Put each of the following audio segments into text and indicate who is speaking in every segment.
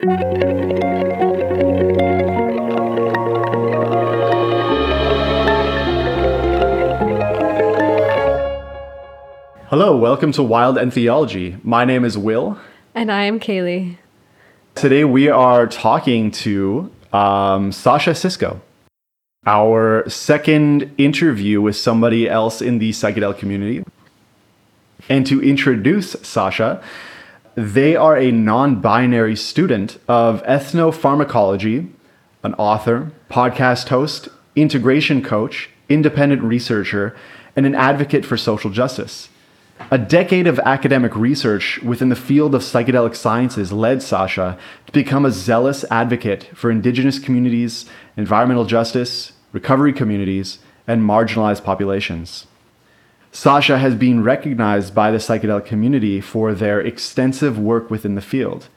Speaker 1: Hello, welcome to Wild and Theology. My name is Will.
Speaker 2: And I am Kaylee.
Speaker 1: Today we are talking to um, Sasha Sisko, our second interview with somebody else in the psychedelic community. And to introduce Sasha, they are a non binary student of ethnopharmacology, an author, podcast host, integration coach, independent researcher, and an advocate for social justice. A decade of academic research within the field of psychedelic sciences led Sasha to become a zealous advocate for indigenous communities, environmental justice, recovery communities, and marginalized populations. Sasha has been recognized by the psychedelic community for their extensive work within the field.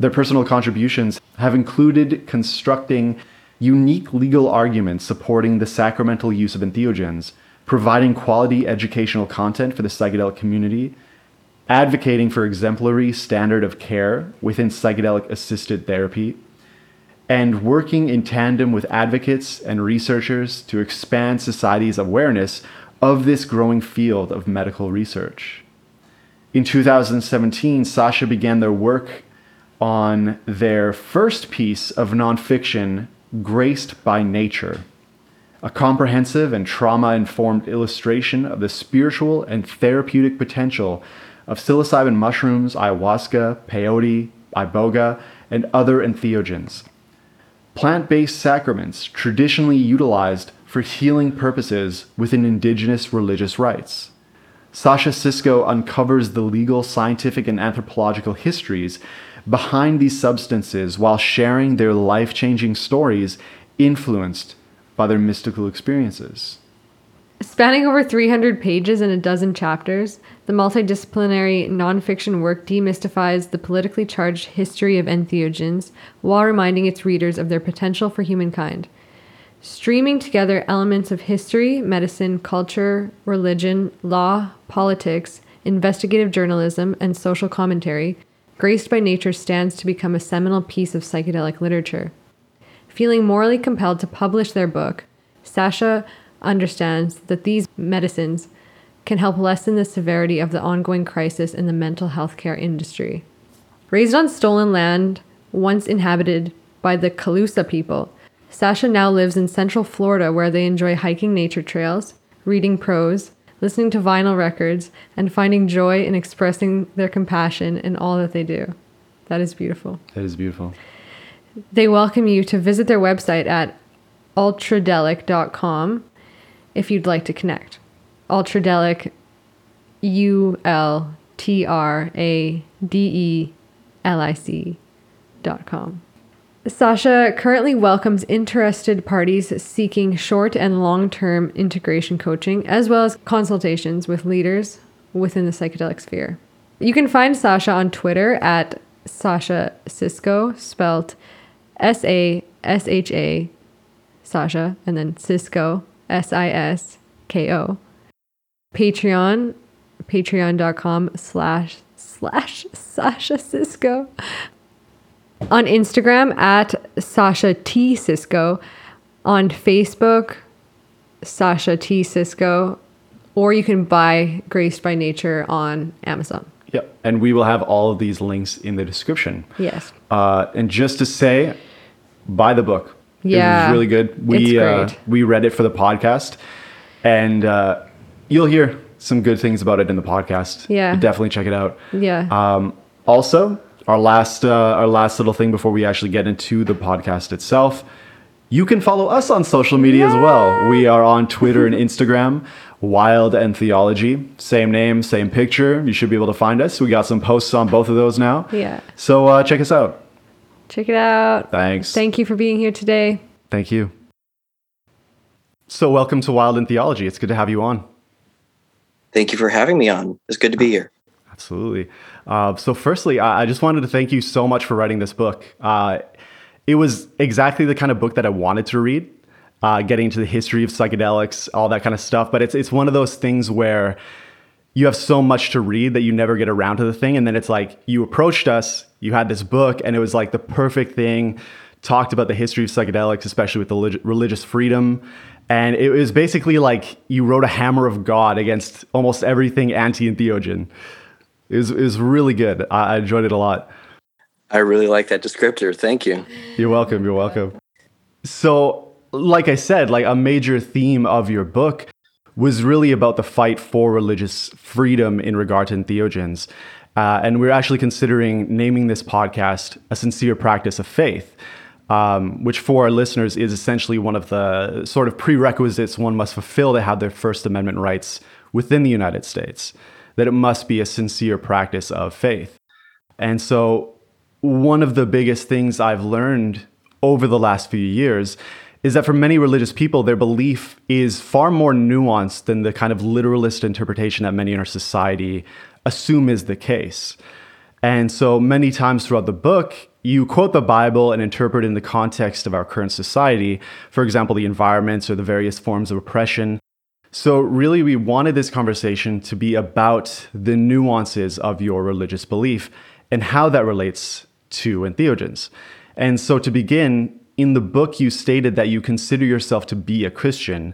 Speaker 1: Their personal contributions have included constructing unique legal arguments supporting the sacramental use of entheogens, providing quality educational content for the psychedelic community, advocating for exemplary standard of care within psychedelic assisted therapy, and working in tandem with advocates and researchers to expand society's awareness of this growing field of medical research. In 2017, Sasha began their work on their first piece of nonfiction, Graced by Nature a comprehensive and trauma informed illustration of the spiritual and therapeutic potential of psilocybin mushrooms, ayahuasca, peyote, iboga, and other entheogens. Plant based sacraments traditionally utilized for healing purposes within indigenous religious rites. Sasha Sisko uncovers the legal, scientific, and anthropological histories behind these substances while sharing their life changing stories influenced by their mystical experiences.
Speaker 2: Spanning over 300 pages and a dozen chapters, the multidisciplinary nonfiction work demystifies the politically charged history of entheogens while reminding its readers of their potential for humankind. Streaming together elements of history, medicine, culture, religion, law, politics, investigative journalism, and social commentary, Graced by Nature stands to become a seminal piece of psychedelic literature. Feeling morally compelled to publish their book, Sasha understands that these medicines can help lessen the severity of the ongoing crisis in the mental health care industry. Raised on stolen land once inhabited by the Calusa people, Sasha now lives in central Florida where they enjoy hiking nature trails, reading prose, listening to vinyl records, and finding joy in expressing their compassion in all that they do. That is beautiful.
Speaker 1: That is beautiful.
Speaker 2: They welcome you to visit their website at ultradelic.com if you'd like to connect. Ultradelic, U L T R A D E L I C dot com. Sasha currently welcomes interested parties seeking short and long term integration coaching, as well as consultations with leaders within the psychedelic sphere. You can find Sasha on Twitter at Sasha Sisko, spelled S A S H A, Sasha, and then Sisko, S I S K O. Patreon, patreon.com slash slash Sasha Sisko. On Instagram at Sasha T Sisko. On Facebook, Sasha T Sisko. Or you can buy Graced by Nature on Amazon.
Speaker 1: Yep. And we will have all of these links in the description.
Speaker 2: Yes.
Speaker 1: Uh, and just to say, buy the book.
Speaker 2: Yeah,
Speaker 1: it was really good. We uh, we read it for the podcast, and uh, you'll hear some good things about it in the podcast.
Speaker 2: Yeah.
Speaker 1: definitely check it out.
Speaker 2: Yeah.
Speaker 1: Um, also, our last uh, our last little thing before we actually get into the podcast itself, you can follow us on social media as well. We are on Twitter and Instagram, Wild and Theology, same name, same picture. You should be able to find us. We got some posts on both of those now.
Speaker 2: Yeah.
Speaker 1: So uh, check us out.
Speaker 2: Check it out.
Speaker 1: Thanks.
Speaker 2: Thank you for being here today.
Speaker 1: Thank you. So, welcome to Wild and Theology. It's good to have you on.
Speaker 3: Thank you for having me on. It's good to be here.
Speaker 1: Absolutely. Uh, so, firstly, I, I just wanted to thank you so much for writing this book. Uh, it was exactly the kind of book that I wanted to read, uh, getting into the history of psychedelics, all that kind of stuff. But it's it's one of those things where you have so much to read that you never get around to the thing, and then it's like you approached us, you had this book, and it was like the perfect thing. Talked about the history of psychedelics, especially with the religious freedom. And it was basically like you wrote a hammer of God against almost everything anti entheogen. It was, it was really good. I, I enjoyed it a lot.
Speaker 3: I really like that descriptor. Thank you.
Speaker 1: You're welcome. You're welcome. So, like I said, like a major theme of your book was really about the fight for religious freedom in regard to entheogens. Uh, and we're actually considering naming this podcast A Sincere Practice of Faith, um, which for our listeners is essentially one of the sort of prerequisites one must fulfill to have their First Amendment rights within the United States, that it must be a sincere practice of faith. And so, one of the biggest things I've learned over the last few years is that for many religious people, their belief is far more nuanced than the kind of literalist interpretation that many in our society assume is the case. And so many times throughout the book, you quote the Bible and interpret in the context of our current society, for example, the environments or the various forms of oppression. So, really, we wanted this conversation to be about the nuances of your religious belief and how that relates to entheogens. And so, to begin, in the book, you stated that you consider yourself to be a Christian,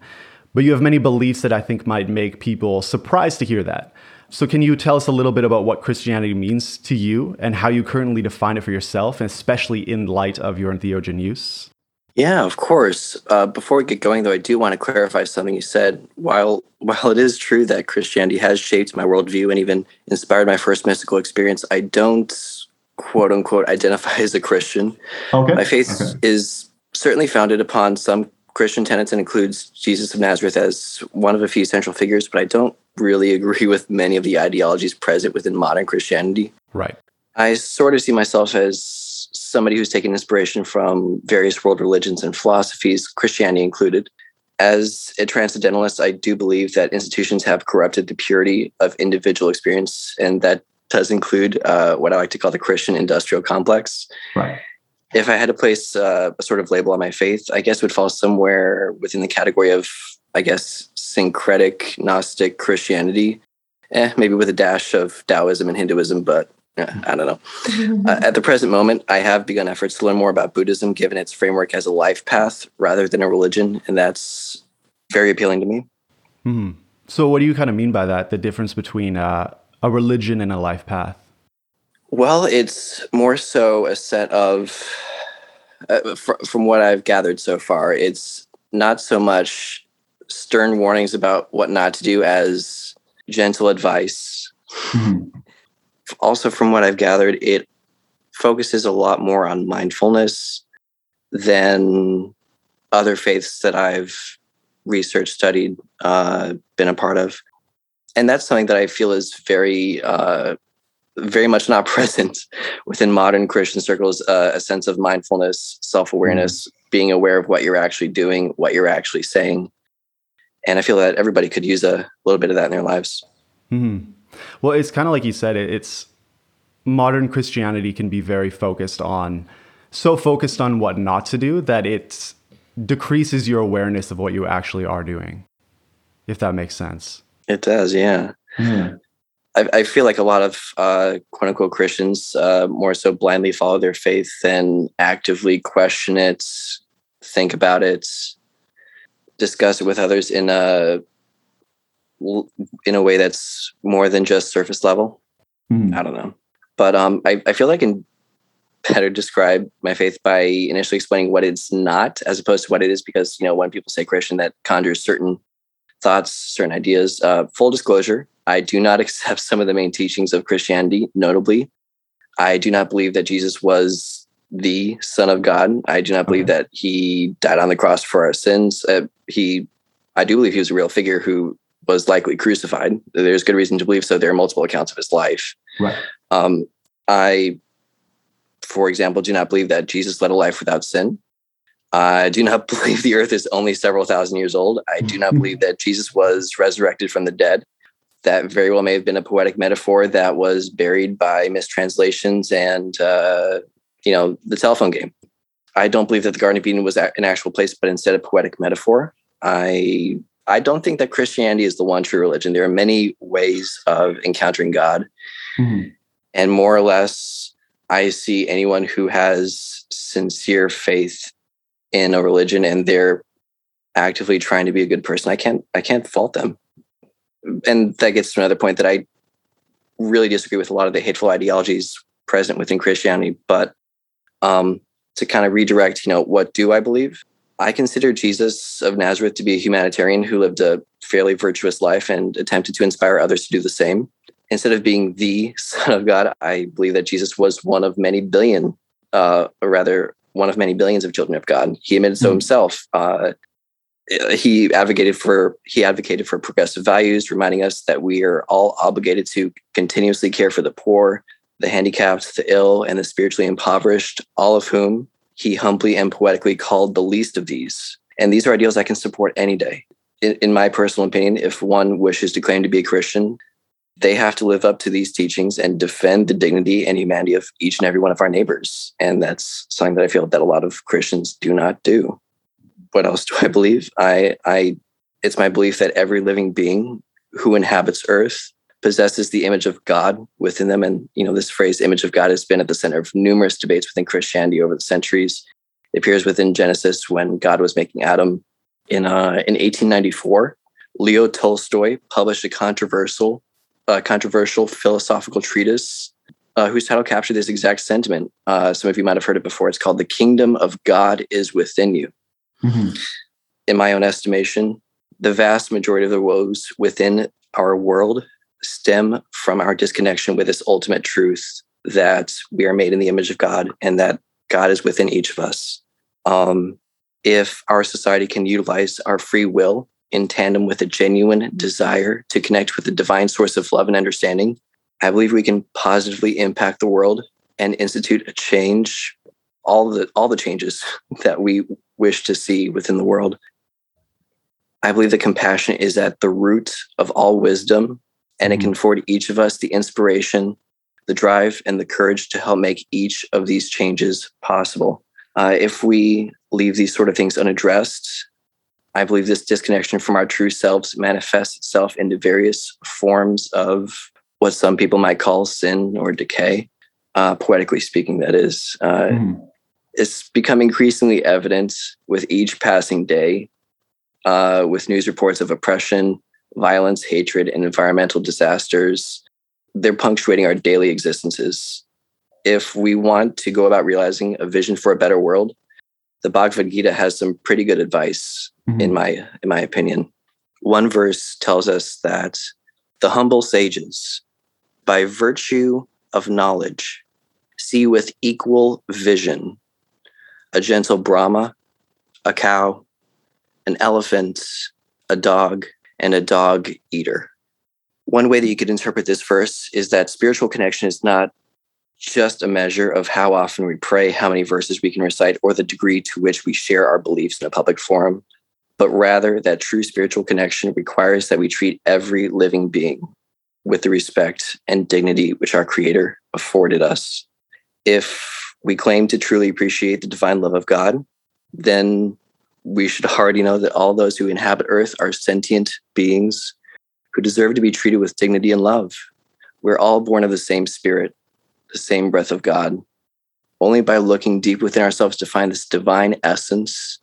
Speaker 1: but you have many beliefs that I think might make people surprised to hear that. So, can you tell us a little bit about what Christianity means to you and how you currently define it for yourself, especially in light of your entheogen use?
Speaker 3: Yeah, of course. Uh, before we get going, though, I do want to clarify something you said. While while it is true that Christianity has shaped my worldview and even inspired my first mystical experience, I don't quote unquote identify as a Christian.
Speaker 1: Okay.
Speaker 3: My faith
Speaker 1: okay.
Speaker 3: is certainly founded upon some Christian tenets and includes Jesus of Nazareth as one of a few central figures, but I don't really agree with many of the ideologies present within modern Christianity.
Speaker 1: Right.
Speaker 3: I sort of see myself as somebody who's taken inspiration from various world religions and philosophies, Christianity included. As a transcendentalist, I do believe that institutions have corrupted the purity of individual experience, and that does include uh, what I like to call the Christian industrial complex.
Speaker 1: Right.
Speaker 3: If I had to place uh, a sort of label on my faith, I guess it would fall somewhere within the category of, I guess, syncretic Gnostic Christianity, eh, maybe with a dash of Taoism and Hinduism, but I don't know. uh, at the present moment, I have begun efforts to learn more about Buddhism, given its framework as a life path rather than a religion, and that's very appealing to me.
Speaker 1: Mm-hmm. So, what do you kind of mean by that? The difference between uh, a religion and a life path?
Speaker 3: Well, it's more so a set of, uh, fr- from what I've gathered so far, it's not so much stern warnings about what not to do as gentle advice. Mm-hmm. Also, from what I've gathered, it focuses a lot more on mindfulness than other faiths that I've researched, studied, uh, been a part of. And that's something that I feel is very, uh, very much not present within modern Christian circles. Uh, a sense of mindfulness, self awareness, mm-hmm. being aware of what you're actually doing, what you're actually saying and I feel that everybody could use a little bit of that in their lives.
Speaker 1: Mm-hmm. Well, it's kind of like you said. It's modern Christianity can be very focused on, so focused on what not to do that it decreases your awareness of what you actually are doing. If that makes sense.
Speaker 3: It does, yeah. Mm. I, I, feel like a lot of uh, quote unquote Christians uh, more so blindly follow their faith than actively question it, think about it, discuss it with others in a in a way that's more than just surface level. Mm. I don't know, but um, I, I feel like I can better describe my faith by initially explaining what it's not, as opposed to what it is. Because you know, when people say Christian, that conjures certain thoughts, certain ideas. Uh, full disclosure: I do not accept some of the main teachings of Christianity. Notably, I do not believe that Jesus was the Son of God. I do not believe okay. that he died on the cross for our sins. Uh, he, I do believe he was a real figure who was likely crucified. There's good reason to believe so. There are multiple accounts of his life.
Speaker 1: Right.
Speaker 3: Um, I, for example, do not believe that Jesus led a life without sin. I do not believe the earth is only several thousand years old. I do not believe that Jesus was resurrected from the dead. That very well may have been a poetic metaphor that was buried by mistranslations and uh, you know, the telephone game. I don't believe that the Garden of Eden was an actual place, but instead a poetic metaphor. I I don't think that Christianity is the one true religion. There are many ways of encountering God, mm-hmm. and more or less, I see anyone who has sincere faith in a religion and they're actively trying to be a good person, I can't I can't fault them. And that gets to another point that I really disagree with a lot of the hateful ideologies present within Christianity. But um, to kind of redirect, you know, what do I believe? I consider Jesus of Nazareth to be a humanitarian who lived a fairly virtuous life and attempted to inspire others to do the same. Instead of being the Son of God, I believe that Jesus was one of many billion, uh, or rather, one of many billions of children of God. He admitted so mm-hmm. himself. Uh, he advocated for he advocated for progressive values, reminding us that we are all obligated to continuously care for the poor, the handicapped, the ill, and the spiritually impoverished, all of whom he humbly and poetically called the least of these. And these are ideals I can support any day. In, in, my personal opinion, if one wishes to claim to be a Christian, they have to live up to these teachings and defend the dignity and humanity of each and every one of our neighbors. And that's something that I feel that a lot of Christians do not do. What else do I believe? I, I, it's my belief that every living being who inhabits Earth possesses the image of God within them. And, you know, this phrase, image of God, has been at the center of numerous debates within Christianity over the centuries. It appears within Genesis when God was making Adam. In, uh, in 1894, Leo Tolstoy published a controversial, uh, controversial philosophical treatise uh, whose title captured this exact sentiment. Uh, some of you might have heard it before. It's called The Kingdom of God is Within You. Mm-hmm. In my own estimation, the vast majority of the woes within our world stem from our disconnection with this ultimate truth that we are made in the image of God and that God is within each of us. Um, if our society can utilize our free will in tandem with a genuine desire to connect with the divine source of love and understanding, I believe we can positively impact the world and institute a change, all the all the changes that we wish to see within the world. I believe that compassion is at the root of all wisdom and it can mm-hmm. afford each of us the inspiration, the drive, and the courage to help make each of these changes possible. Uh, if we leave these sort of things unaddressed, I believe this disconnection from our true selves manifests itself into various forms of what some people might call sin or decay, uh, poetically speaking, that is. Uh, mm. It's become increasingly evident with each passing day, uh, with news reports of oppression, violence, hatred, and environmental disasters, they're punctuating our daily existences. If we want to go about realizing a vision for a better world, the Bhagavad Gita has some pretty good advice, mm-hmm. in my in my opinion. One verse tells us that the humble sages, by virtue of knowledge, see with equal vision a gentle Brahma, a cow, an elephant, a dog, and a dog eater. One way that you could interpret this verse is that spiritual connection is not just a measure of how often we pray, how many verses we can recite, or the degree to which we share our beliefs in a public forum, but rather that true spiritual connection requires that we treat every living being with the respect and dignity which our Creator afforded us. If we claim to truly appreciate the divine love of God, then we should already know that all those who inhabit earth are sentient beings who deserve to be treated with dignity and love. We're all born of the same spirit, the same breath of God. Only by looking deep within ourselves to find this divine essence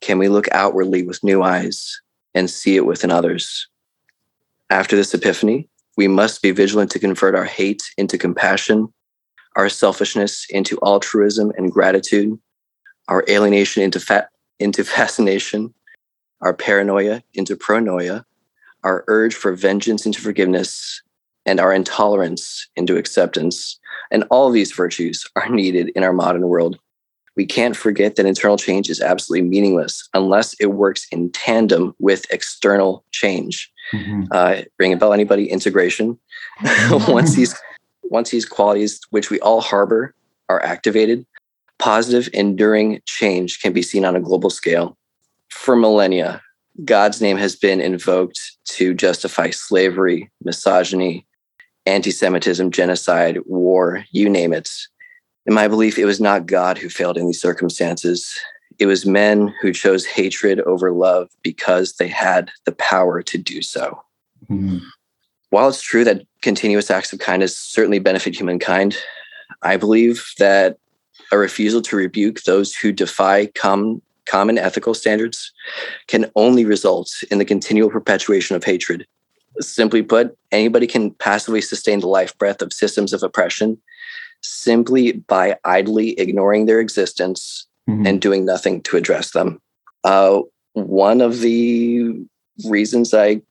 Speaker 3: can we look outwardly with new eyes and see it within others. After this epiphany, we must be vigilant to convert our hate into compassion, our selfishness into altruism and gratitude, our alienation into fat into fascination, our paranoia into pronoia, our urge for vengeance into forgiveness, and our intolerance into acceptance. And all these virtues are needed in our modern world. We can't forget that internal change is absolutely meaningless unless it works in tandem with external change. Mm-hmm. Uh, ring a bell, anybody? Integration. once these once these qualities, which we all harbor, are activated, Positive, enduring change can be seen on a global scale. For millennia, God's name has been invoked to justify slavery, misogyny, anti Semitism, genocide, war, you name it. In my belief, it was not God who failed in these circumstances. It was men who chose hatred over love because they had the power to do so. Mm-hmm. While it's true that continuous acts of kindness certainly benefit humankind, I believe that a refusal to rebuke those who defy common, common ethical standards can only result in the continual perpetuation of hatred. Simply put, anybody can passively sustain the life breath of systems of oppression simply by idly ignoring their existence mm-hmm. and doing nothing to address them. Uh, one of the reasons I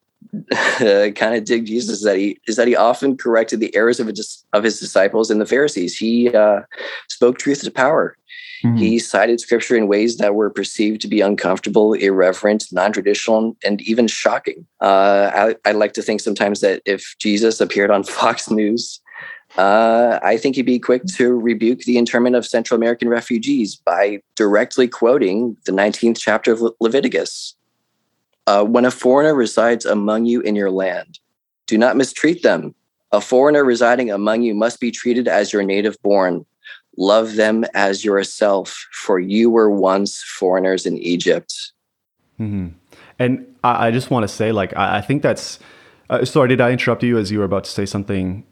Speaker 3: uh, kind of dig Jesus is that he is that he often corrected the errors of his, of his disciples and the Pharisees. He uh, spoke truth to power. Mm-hmm. He cited scripture in ways that were perceived to be uncomfortable, irreverent, non-traditional, and even shocking. Uh, I, I like to think sometimes that if Jesus appeared on Fox News, uh, I think he'd be quick to rebuke the internment of Central American refugees by directly quoting the 19th chapter of Le- Leviticus. Uh, when a foreigner resides among you in your land, do not mistreat them. A foreigner residing among you must be treated as your native born. Love them as yourself, for you were once foreigners in Egypt.
Speaker 1: Mm-hmm. And I, I, just want to say, like, I, I think that's. Uh, sorry, did I interrupt you as you were about to say something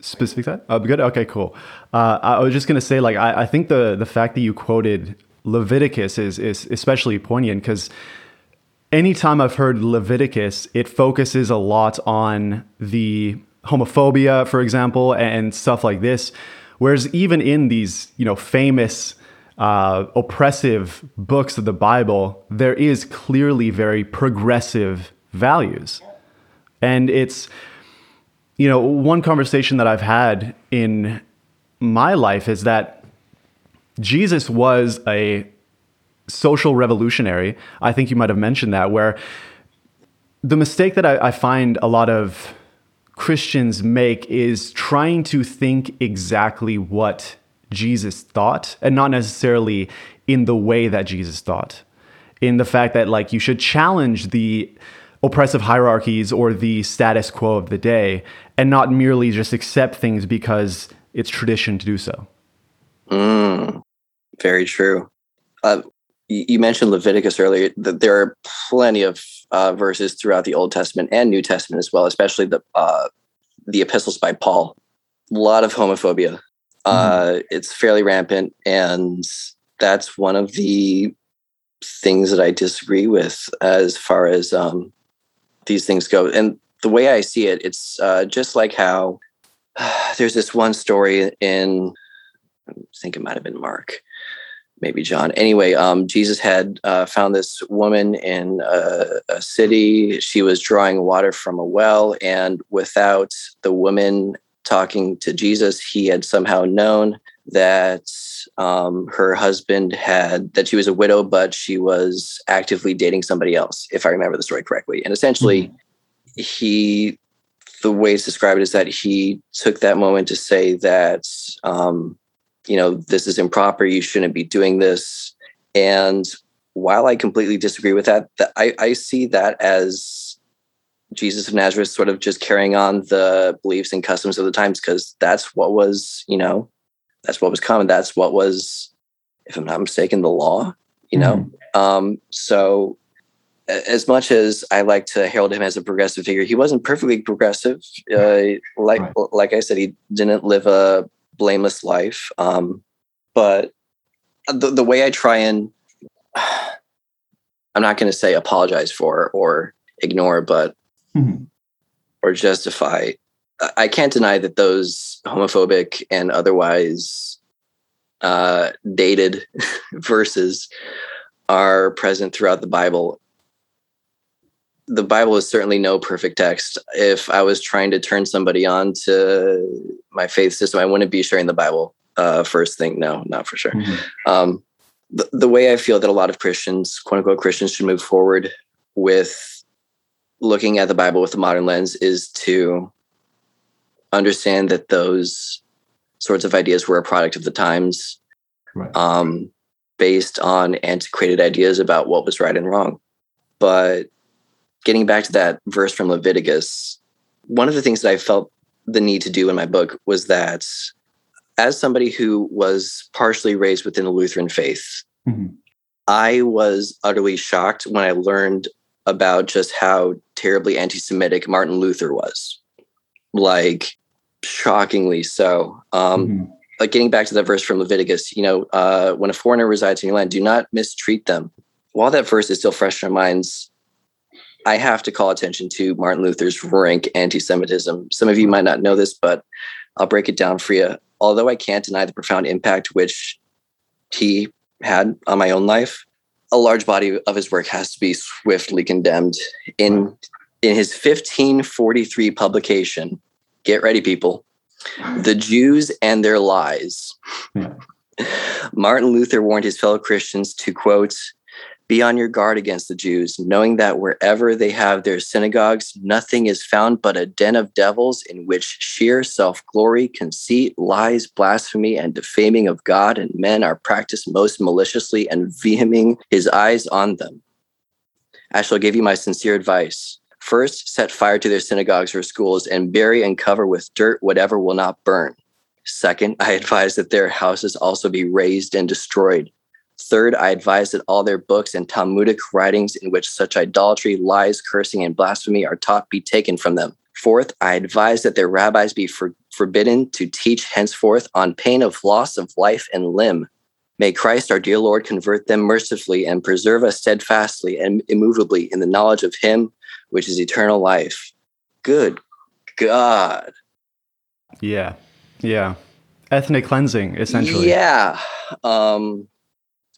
Speaker 1: specific? That uh, good. Okay, cool. Uh, I was just gonna say, like, I, I think the the fact that you quoted Leviticus is is especially poignant because anytime I've heard Leviticus, it focuses a lot on the homophobia, for example, and stuff like this. Whereas even in these, you know, famous uh, oppressive books of the Bible, there is clearly very progressive values, and it's, you know, one conversation that I've had in my life is that Jesus was a social revolutionary. I think you might have mentioned that, where the mistake that I, I find a lot of Christians make is trying to think exactly what Jesus thought and not necessarily in the way that Jesus thought. In the fact that, like, you should challenge the oppressive hierarchies or the status quo of the day and not merely just accept things because it's tradition to do so.
Speaker 3: Mm, very true. Uh, you mentioned Leviticus earlier. That there are plenty of uh, verses throughout the Old Testament and New Testament as well, especially the uh, the epistles by Paul. A lot of homophobia. Uh, mm-hmm. it's fairly rampant, and that's one of the things that I disagree with as far as um, these things go. And the way I see it, it's uh, just like how there's this one story in I think it might have been Mark maybe John. Anyway, um, Jesus had uh, found this woman in a, a, city. She was drawing water from a well, and without the woman talking to Jesus, he had somehow known that um, her husband had that she was a widow, but she was actively dating somebody else, if I remember the story correctly. And essentially, mm-hmm. he the way it's described is that he took that moment to say that um, you know, this is improper. You shouldn't be doing this. And while I completely disagree with that, that I, I see that as Jesus of Nazareth sort of just carrying on the beliefs and customs of the times because that's what was, you know, that's what was common. That's what was, if I'm not mistaken, the law, you know? Mm-hmm. Um, so as much as I like to herald him as a progressive figure, he wasn't perfectly progressive. Uh, like, right. like I said, he didn't live a blameless life. Um, but the, the way I try and, I'm not going to say apologize for or ignore, but, mm-hmm. or justify. I can't deny that those homophobic and otherwise uh, dated verses are present throughout the Bible the Bible is certainly no perfect text. If I was trying to turn somebody on to my faith system, I wouldn't be sharing the Bible uh, first thing. No, not for sure. Mm-hmm. Um, the, the way I feel that a lot of Christians, quote unquote Christians, should move forward with looking at the Bible with a modern lens is to understand that those sorts of ideas were a product of the times, right. um, based on antiquated ideas about what was right and wrong. But getting back to that verse from Leviticus, one of the things that I felt the need to do in my book was that as somebody who was partially raised within the Lutheran faith, mm-hmm. I was utterly shocked when I learned about just how terribly anti Semitic Martin Luther was. Like, shockingly so. Um, mm-hmm. like getting back to that verse from Leviticus, you know, uh, when a foreigner resides in your land, do not mistreat them. While that verse is still fresh in our minds, I have to call attention to Martin Luther's rank anti-Semitism. Some of you might not know this, but I'll break it down for you. Although I can't deny the profound impact which he had on my own life, a large body of his work has to be swiftly condemned. In in his 1543 publication, get ready, people, The Jews and Their Lies.
Speaker 1: Yeah.
Speaker 3: Martin Luther warned his fellow Christians to quote, be on your guard against the Jews, knowing that wherever they have their synagogues, nothing is found but a den of devils in which sheer self glory, conceit, lies, blasphemy, and defaming of God and men are practiced most maliciously and veheming his eyes on them. I shall give you my sincere advice. First, set fire to their synagogues or schools and bury and cover with dirt whatever will not burn. Second, I advise that their houses also be razed and destroyed. Third, I advise that all their books and Talmudic writings in which such idolatry, lies, cursing, and blasphemy are taught be taken from them. Fourth, I advise that their rabbis be for, forbidden to teach henceforth on pain of loss of life and limb. May Christ our dear Lord convert them mercifully and preserve us steadfastly and immovably in the knowledge of Him, which is eternal life. Good God.
Speaker 1: Yeah. Yeah. Ethnic cleansing, essentially.
Speaker 3: Yeah. Um,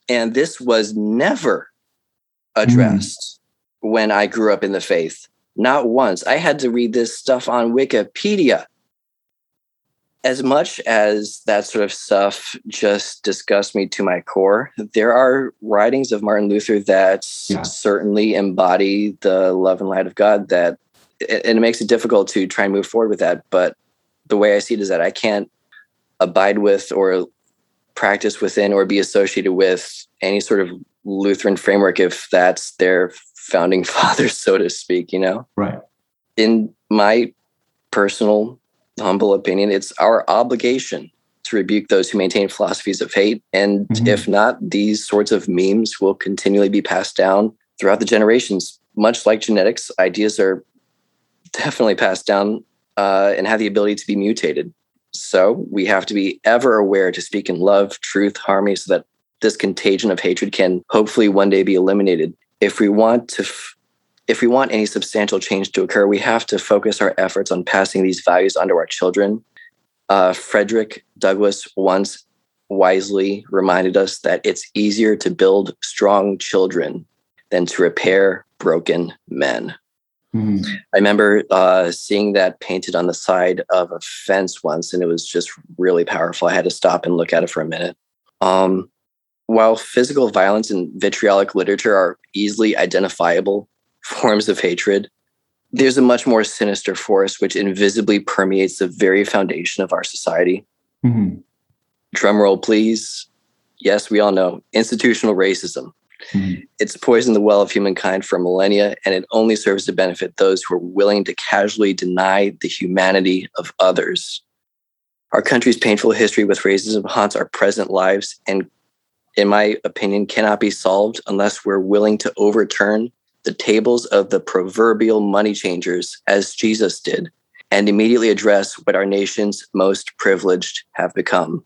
Speaker 3: and this was never addressed mm. when I grew up in the faith. Not once. I had to read this stuff on Wikipedia. As much as that sort of stuff just disgusts me to my core, there are writings of Martin Luther that yeah. certainly embody the love and light of God that and it makes it difficult to try and move forward with that. But the way I see it is that I can't abide with or practice within or be associated with any sort of Lutheran framework if that's their founding fathers, so to speak, you know?
Speaker 1: Right.
Speaker 3: In my personal, humble opinion, it's our obligation to rebuke those who maintain philosophies of hate. And mm-hmm. if not, these sorts of memes will continually be passed down throughout the generations. Much like genetics, ideas are definitely passed down uh, and have the ability to be mutated. So we have to be ever aware to speak in love, truth, harmony, so that this contagion of hatred can hopefully one day be eliminated. If we want to, f- if we want any substantial change to occur, we have to focus our efforts on passing these values onto our children. Uh, Frederick Douglass once wisely reminded us that it's easier to build strong children than to repair broken men. Mm. I remember uh, seeing that painted on the side of a fence once, and it was just really powerful. I had to stop and look at it for a minute. Um, while physical violence and vitriolic literature are easily identifiable forms of hatred, there's a much more sinister force which invisibly permeates the very foundation of our society. Mm-hmm. Drum roll, please. Yes, we all know institutional racism. Mm-hmm. It's poisoned the well of humankind for millennia, and it only serves to benefit those who are willing to casually deny the humanity of others. Our country's painful history with racism haunts our present lives and, in my opinion, cannot be solved unless we're willing to overturn the tables of the proverbial money changers as Jesus did and immediately address what our nation's most privileged have become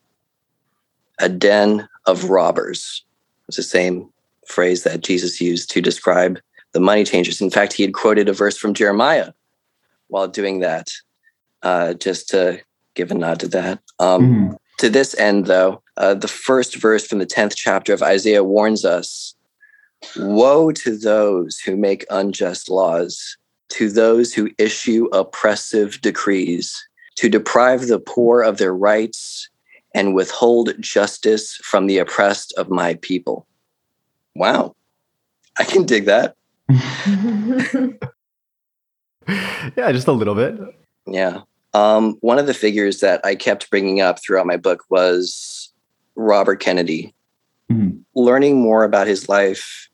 Speaker 3: a den of robbers. It's the same phrase that Jesus used to describe the money changers. In fact, he had quoted a verse from Jeremiah while doing that, uh, just to give a nod to that. Um, mm-hmm. To this end, though, uh, the first verse from the 10th chapter of Isaiah warns us Woe to those who make unjust laws, to those who issue oppressive decrees, to deprive the poor of their rights and withhold justice from the oppressed of my people wow, I can dig that.
Speaker 1: yeah, just a little bit.
Speaker 3: Yeah. Um, one of the figures that I kept bringing up throughout my book was Robert Kennedy. Mm-hmm. Learning more about his life.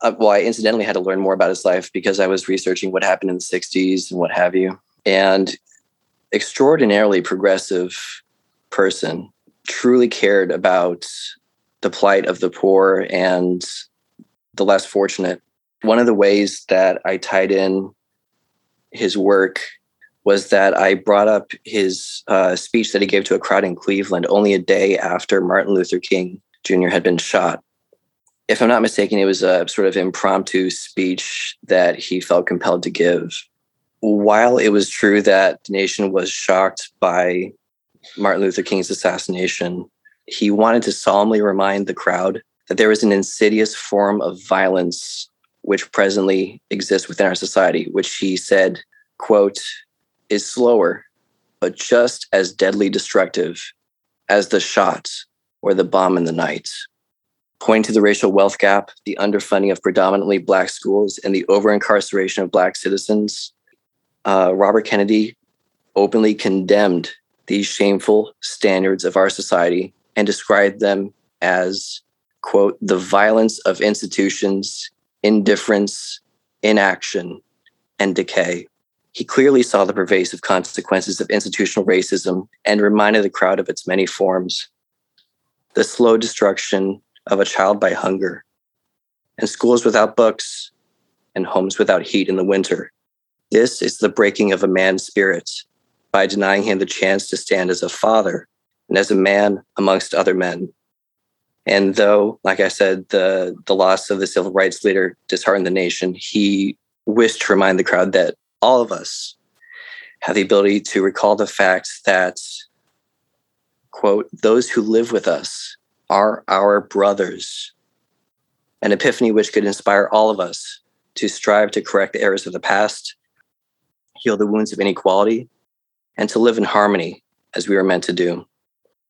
Speaker 3: Uh, well, I incidentally had to learn more about his life because I was researching what happened in the 60s and what have you. And extraordinarily progressive person, truly cared about the plight of the poor and the less fortunate. One of the ways that I tied in his work was that I brought up his uh, speech that he gave to a crowd in Cleveland only a day after Martin Luther King Jr. had been shot. If I'm not mistaken, it was a sort of impromptu speech that he felt compelled to give. While it was true that the nation was shocked by Martin Luther King's assassination, he wanted to solemnly remind the crowd that there is an insidious form of violence which presently exists within our society, which he said, quote, is slower, but just as deadly destructive as the shot or the bomb in the night. Pointing to the racial wealth gap, the underfunding of predominantly Black schools, and the over incarceration of Black citizens, uh, Robert Kennedy openly condemned these shameful standards of our society and described them as, quote, the violence of institutions, indifference, inaction, and decay. He clearly saw the pervasive consequences of institutional racism and reminded the crowd of its many forms. The slow destruction of a child by hunger, and schools without books, and homes without heat in the winter. This is the breaking of a man's spirit by denying him the chance to stand as a father and as a man amongst other men. And though, like I said, the, the loss of the civil rights leader disheartened the nation, he wished to remind the crowd that all of us have the ability to recall the fact that, quote, those who live with us are our brothers. An epiphany which could inspire all of us to strive to correct the errors of the past, heal the wounds of inequality, and to live in harmony as we were meant to do.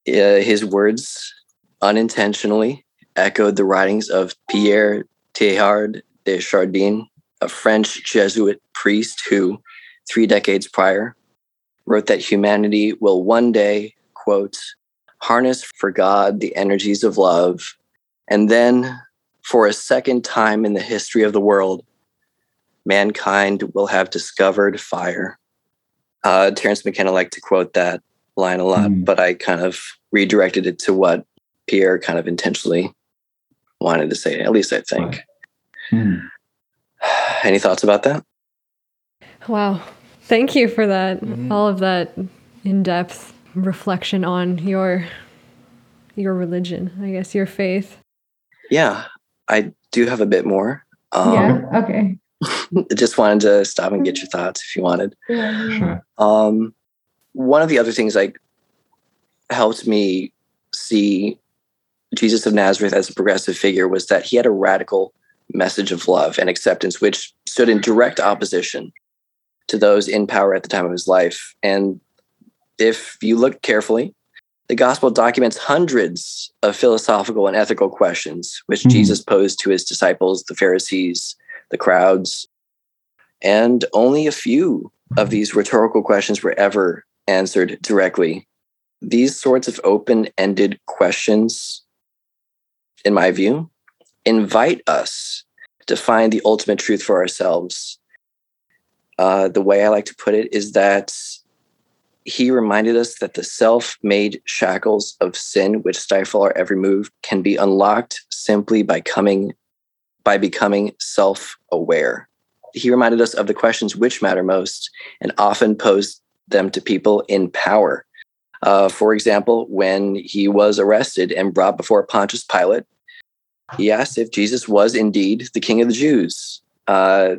Speaker 3: Uh, his words unintentionally echoed the writings of Pierre Teilhard de Chardin, a French Jesuit priest who, three decades prior, wrote that humanity will one day, quote, harness for God the energies of love, and then, for a second time in the history of the world, mankind will have discovered fire. Uh, Terence McKenna liked to quote that line a lot, mm. but I kind of redirected it to what Pierre kind of intentionally wanted to say, at least I think. Mm. Any thoughts about that?
Speaker 2: Wow. Thank you for that. Mm-hmm. All of that in-depth reflection on your your religion, I guess your faith.
Speaker 3: Yeah, I do have a bit more.
Speaker 2: Um, yeah. Okay.
Speaker 3: just wanted to stop and get your thoughts if you wanted. Yeah. Sure. Um, one of the other things like helped me see Jesus of Nazareth as a progressive figure was that he had a radical message of love and acceptance, which stood in direct opposition to those in power at the time of his life. And if you look carefully, the gospel documents hundreds of philosophical and ethical questions which mm-hmm. Jesus posed to his disciples, the Pharisees, the crowds. And only a few of these rhetorical questions were ever answered directly. These sorts of open ended questions, in my view, invite us to find the ultimate truth for ourselves. Uh, the way I like to put it is that he reminded us that the self made shackles of sin, which stifle our every move, can be unlocked simply by coming by becoming self aware. He reminded us of the questions which matter most and often posed them to people in power. Uh, for example, when he was arrested and brought before Pontius Pilate, he asked if Jesus was indeed the king of the Jews. Uh,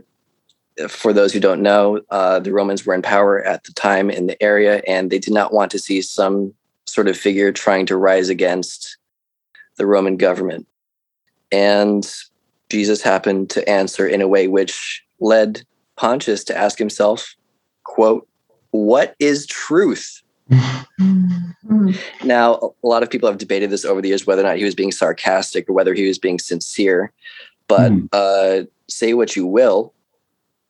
Speaker 3: for those who don't know, uh, the Romans were in power at the time in the area, and they did not want to see some sort of figure trying to rise against the Roman government. And Jesus happened to answer in a way which led Pontius to ask himself, quote, what is truth? Mm-hmm. now, a lot of people have debated this over the years whether or not he was being sarcastic or whether he was being sincere. But mm. uh, say what you will.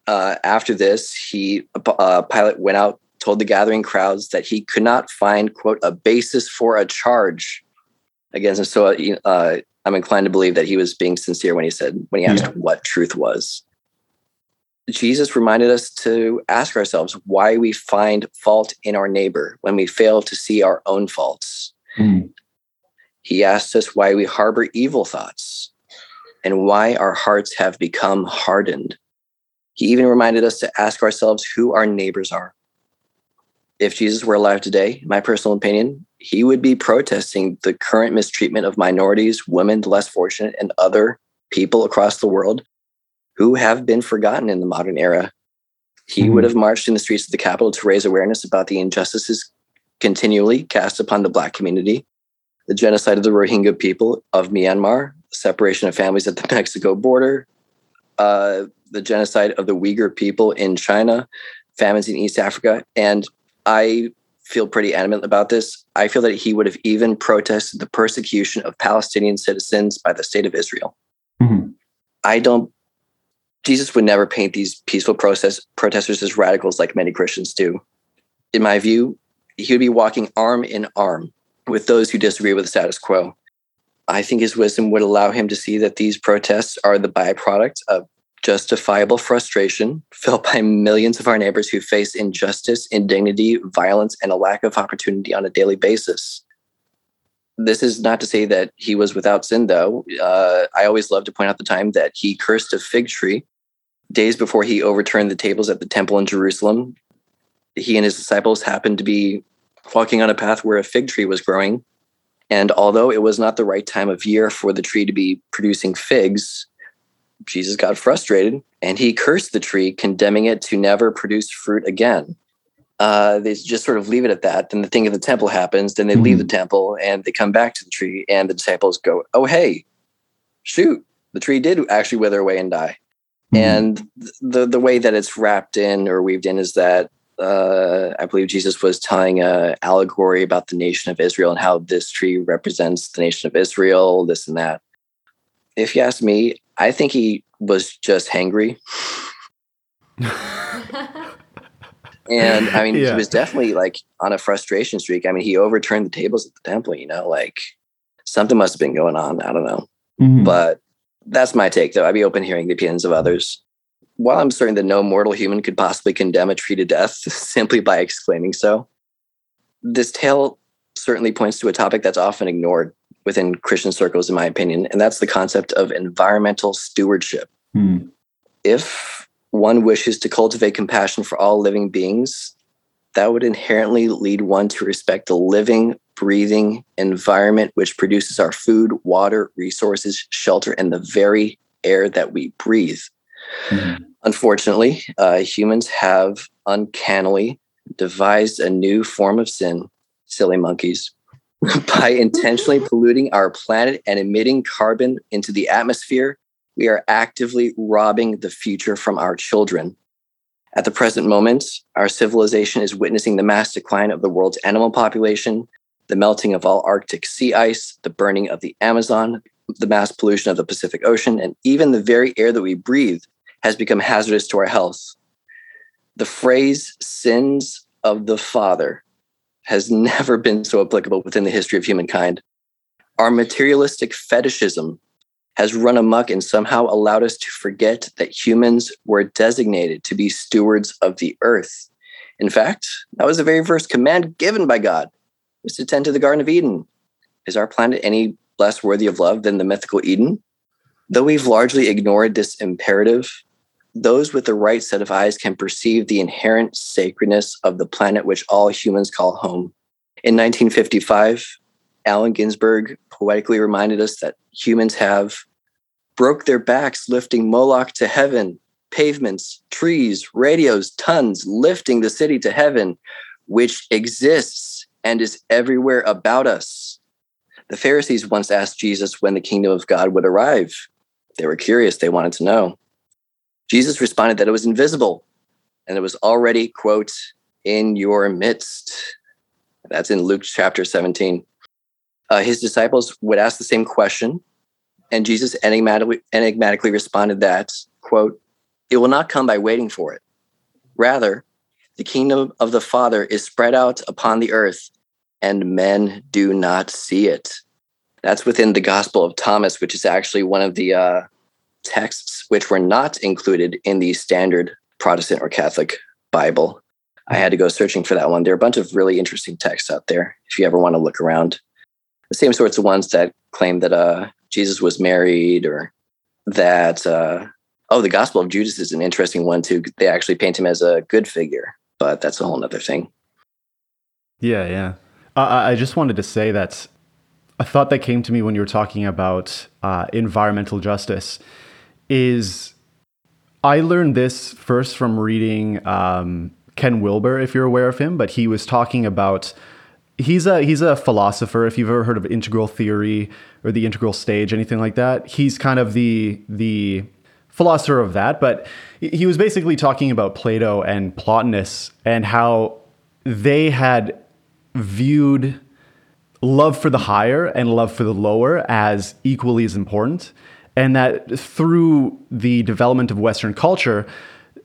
Speaker 3: Uh, after this, he uh, Pilate went out, told the gathering crowds that he could not find quote a basis for a charge against him. So uh, I'm inclined to believe that he was being sincere when he said when he asked yeah. what truth was. Jesus reminded us to ask ourselves why we find fault in our neighbor when we fail to see our own faults. Mm. He asked us why we harbor evil thoughts and why our hearts have become hardened. He even reminded us to ask ourselves who our neighbors are if Jesus were alive today, my personal opinion, he would be protesting the current mistreatment of minorities, women, the less fortunate, and other people across the world who have been forgotten in the modern era. He mm-hmm. would have marched in the streets of the capital to raise awareness about the injustices continually cast upon the Black community, the genocide of the Rohingya people of Myanmar, the separation of families at the Mexico border, uh, the genocide of the Uyghur people in China, famines in East Africa. And I feel pretty adamant about this. I feel that he would have even protested the persecution of Palestinian citizens by the state of Israel. Mm-hmm. I don't, Jesus would never paint these peaceful process, protesters as radicals like many Christians do. In my view, he would be walking arm in arm with those who disagree with the status quo. I think his wisdom would allow him to see that these protests are the byproduct of justifiable frustration felt by millions of our neighbors who face injustice, indignity, violence, and a lack of opportunity on a daily basis. This is not to say that he was without sin, though. Uh, I always love to point out the time that he cursed a fig tree days before he overturned the tables at the temple in Jerusalem. He and his disciples happened to be walking on a path where a fig tree was growing. And although it was not the right time of year for the tree to be producing figs, Jesus got frustrated and he cursed the tree, condemning it to never produce fruit again. Uh, they just sort of leave it at that. Then the thing of the temple happens. Then they mm-hmm. leave the temple and they come back to the tree, and the disciples go, "Oh, hey, shoot! The tree did actually wither away and die." Mm-hmm. And the the way that it's wrapped in or weaved in is that uh, I believe Jesus was telling a allegory about the nation of Israel and how this tree represents the nation of Israel, this and that. If you ask me, I think he was just hangry. and I mean, yeah. he was definitely like on a frustration streak. I mean, he overturned the tables at the temple, you know, like something must have been going on. I don't know. Mm-hmm. But that's my take, though. I'd be open hearing the opinions of others. While I'm certain that no mortal human could possibly condemn a tree to death simply by exclaiming so, this tale certainly points to a topic that's often ignored within Christian circles, in my opinion, and that's the concept of environmental stewardship. Hmm. If one wishes to cultivate compassion for all living beings, that would inherently lead one to respect the living, breathing environment which produces our food, water, resources, shelter, and the very air that we breathe. Mm-hmm. Unfortunately, uh, humans have uncannily devised a new form of sin, silly monkeys, by intentionally polluting our planet and emitting carbon into the atmosphere, we are actively robbing the future from our children. At the present moment, our civilization is witnessing the mass decline of the world's animal population, the melting of all Arctic sea ice, the burning of the Amazon, the mass pollution of the Pacific Ocean, and even the very air that we breathe has become hazardous to our health. The phrase sins of the father has never been so applicable within the history of humankind. Our materialistic fetishism has run amok and somehow allowed us to forget that humans were designated to be stewards of the earth. In fact, that was the very first command given by God was to tend to the Garden of Eden. Is our planet any less worthy of love than the mythical Eden? Though we've largely ignored this imperative, those with the right set of eyes can perceive the inherent sacredness of the planet which all humans call home. In 1955, Allen Ginsberg poetically reminded us that humans have broke their backs lifting Moloch to heaven, pavements, trees, radios, tons, lifting the city to heaven, which exists and is everywhere about us. The Pharisees once asked Jesus when the kingdom of God would arrive. They were curious, they wanted to know. Jesus responded that it was invisible and it was already, quote, in your midst. That's in Luke chapter 17. Uh, his disciples would ask the same question, and Jesus enigmatically, enigmatically responded that, quote, it will not come by waiting for it. Rather, the kingdom of the Father is spread out upon the earth, and men do not see it. That's within the Gospel of Thomas, which is actually one of the uh, texts which were not included in the standard Protestant or Catholic Bible. I had to go searching for that one. There are a bunch of really interesting texts out there if you ever want to look around. The same sorts of ones that claim that uh, Jesus was married or that, uh, oh, the Gospel of Judas is an interesting one too. They actually paint him as a good figure, but that's a whole other thing.
Speaker 1: Yeah, yeah. I I just wanted to say that a thought that came to me when you were talking about uh, environmental justice is I learned this first from reading um, Ken Wilber, if you're aware of him, but he was talking about he's a he's a philosopher. If you've ever heard of integral theory or the integral stage, anything like that, he's kind of the the philosopher of that. But he was basically talking about Plato and Plotinus and how they had viewed love for the higher and love for the lower as equally as important. And that through the development of Western culture,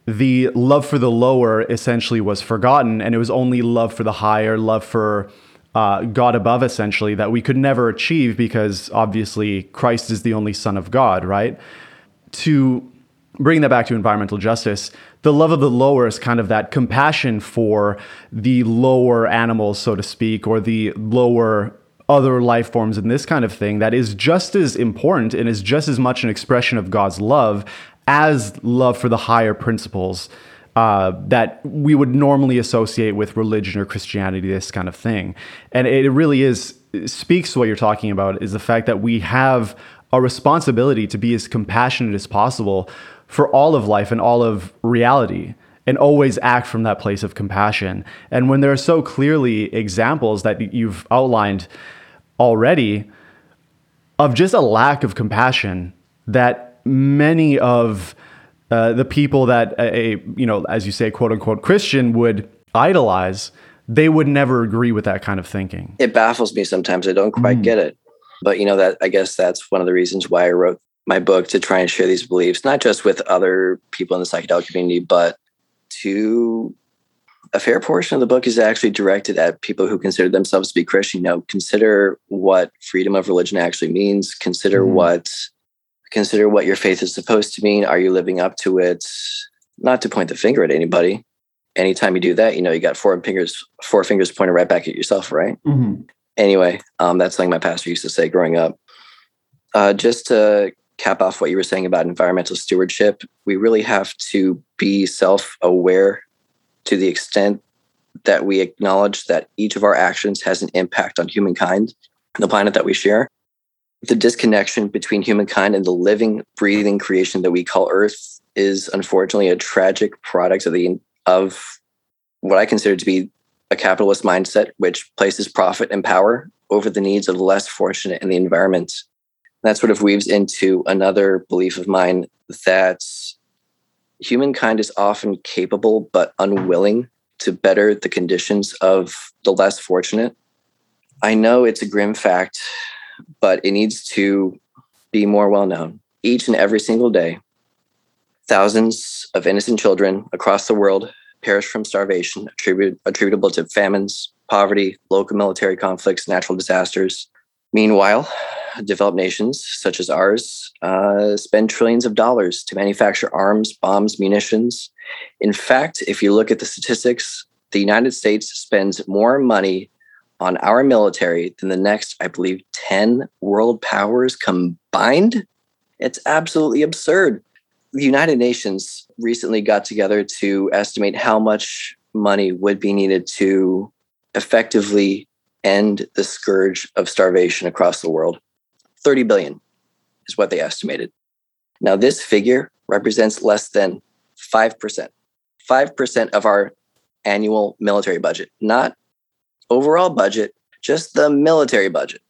Speaker 1: the love for the lower essentially was forgotten. And it was only love for the higher, love for uh, God above, essentially, that we could never achieve because obviously Christ is the only Son of God, right? To bring that back to environmental justice, the love of the lower is kind of that compassion for the lower animals, so to speak, or the lower other life forms and this kind of thing that is just as important and is just as much an expression of God's love as love for the higher principles uh, that we would normally associate with religion or Christianity, this kind of thing. And it really is speaks to what you're talking about is the fact that we have a responsibility to be as compassionate as possible for all of life and all of reality and always act from that place of compassion. And when there are so clearly examples that you've outlined already of just a lack of compassion that many of uh, the people that a, a, you know as you say quote unquote christian would idolize they would never agree with that kind of thinking
Speaker 3: it baffles me sometimes i don't quite mm. get it but you know that i guess that's one of the reasons why i wrote my book to try and share these beliefs, not just with other people in the psychedelic community, but to a fair portion of the book is actually directed at people who consider themselves to be Christian. You know, consider what freedom of religion actually means. Consider mm-hmm. what consider what your faith is supposed to mean. Are you living up to it? Not to point the finger at anybody. Anytime you do that, you know you got four fingers, four fingers pointed right back at yourself, right? Mm-hmm. Anyway, um, that's something my pastor used to say growing up. Uh, just to cap off what you were saying about environmental stewardship, we really have to be self aware to the extent that we acknowledge that each of our actions has an impact on humankind, and the planet that we share. The disconnection between humankind and the living, breathing creation that we call Earth is unfortunately a tragic product of the of what I consider to be a capitalist mindset, which places profit and power over the needs of the less fortunate and the environment that sort of weaves into another belief of mine that humankind is often capable but unwilling to better the conditions of the less fortunate. I know it's a grim fact, but it needs to be more well known. Each and every single day, thousands of innocent children across the world perish from starvation attributable to famines, poverty, local military conflicts, natural disasters. Meanwhile, developed nations such as ours uh, spend trillions of dollars to manufacture arms, bombs, munitions. In fact, if you look at the statistics, the United States spends more money on our military than the next, I believe, 10 world powers combined. It's absolutely absurd. The United Nations recently got together to estimate how much money would be needed to effectively end the scourge of starvation across the world. 30 billion is what they estimated. Now, this figure represents less than 5%. 5% of our annual military budget, not overall budget, just the military budget.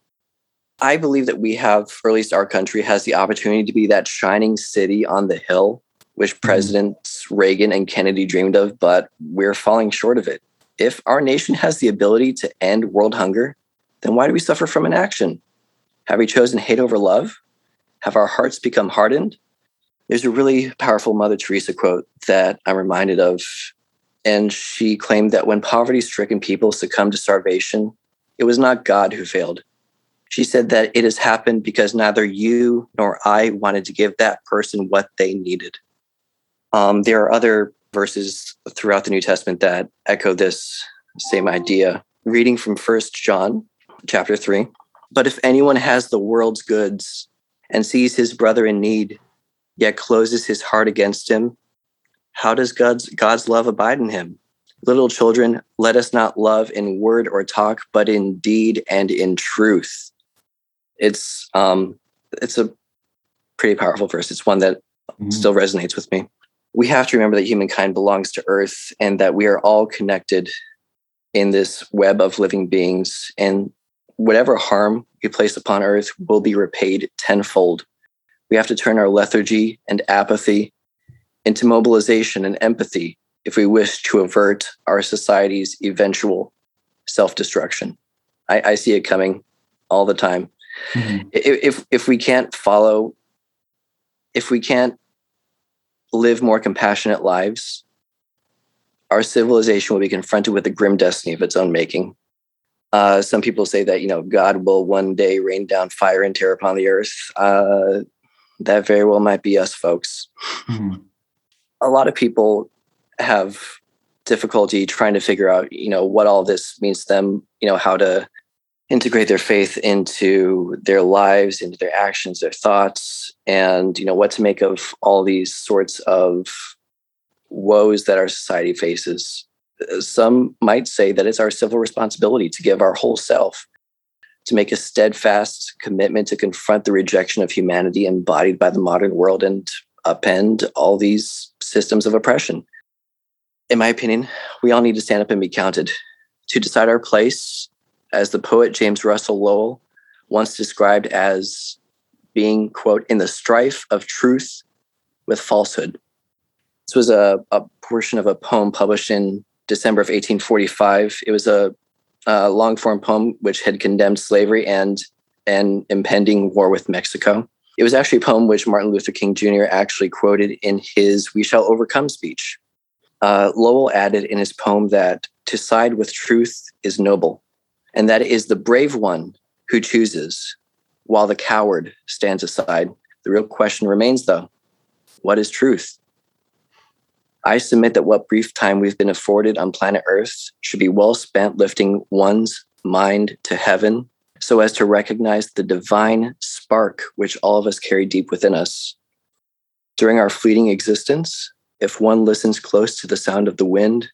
Speaker 3: I believe that we have, or at least our country has the opportunity to be that shining city on the hill, which mm-hmm. Presidents Reagan and Kennedy dreamed of, but we're falling short of it. If our nation has the ability to end world hunger, then why do we suffer from inaction? Have we chosen hate over love? Have our hearts become hardened? There's a really powerful Mother Teresa quote that I'm reminded of. And she claimed that when poverty stricken people succumb to starvation, it was not God who failed. She said that it has happened because neither you nor I wanted to give that person what they needed. Um, there are other verses throughout the New Testament that echo this same idea. Reading from First John chapter 3, but if anyone has the world's goods and sees his brother in need, yet closes his heart against him, how does God's, God's love abide in him? Little children, let us not love in word or talk, but in deed and in truth. It's um, it's a pretty powerful verse. It's one that mm-hmm. still resonates with me. We have to remember that humankind belongs to Earth and that we are all connected in this web of living beings. And whatever harm we place upon Earth will be repaid tenfold. We have to turn our lethargy and apathy into mobilization and empathy if we wish to avert our society's eventual self destruction. I, I, see it coming all the time. Mm-hmm. If, if we can't follow, if we can't live more compassionate lives, our civilization will be confronted with a grim destiny of its own making. Uh, some people say that you know God will one day rain down fire and terror upon the earth. Uh, that very well might be us, folks. Mm-hmm. A lot of people have difficulty trying to figure out, you know, what all this means to them. You know, how to integrate their faith into their lives, into their actions, their thoughts, and you know what to make of all these sorts of woes that our society faces. Some might say that it's our civil responsibility to give our whole self, to make a steadfast commitment to confront the rejection of humanity embodied by the modern world and upend all these systems of oppression. In my opinion, we all need to stand up and be counted to decide our place, as the poet James Russell Lowell once described as being, quote, in the strife of truth with falsehood. This was a, a portion of a poem published in December of 1845. It was a, a long form poem which had condemned slavery and an impending war with Mexico. It was actually a poem which Martin Luther King Jr. actually quoted in his We Shall Overcome speech. Uh, Lowell added in his poem that to side with truth is noble, and that is the brave one who chooses, while the coward stands aside. The real question remains, though what is truth? I submit that what brief time we've been afforded on planet Earth should be well spent lifting one's mind to heaven so as to recognize the divine spark which all of us carry deep within us. During our fleeting existence, if one listens close to the sound of the wind,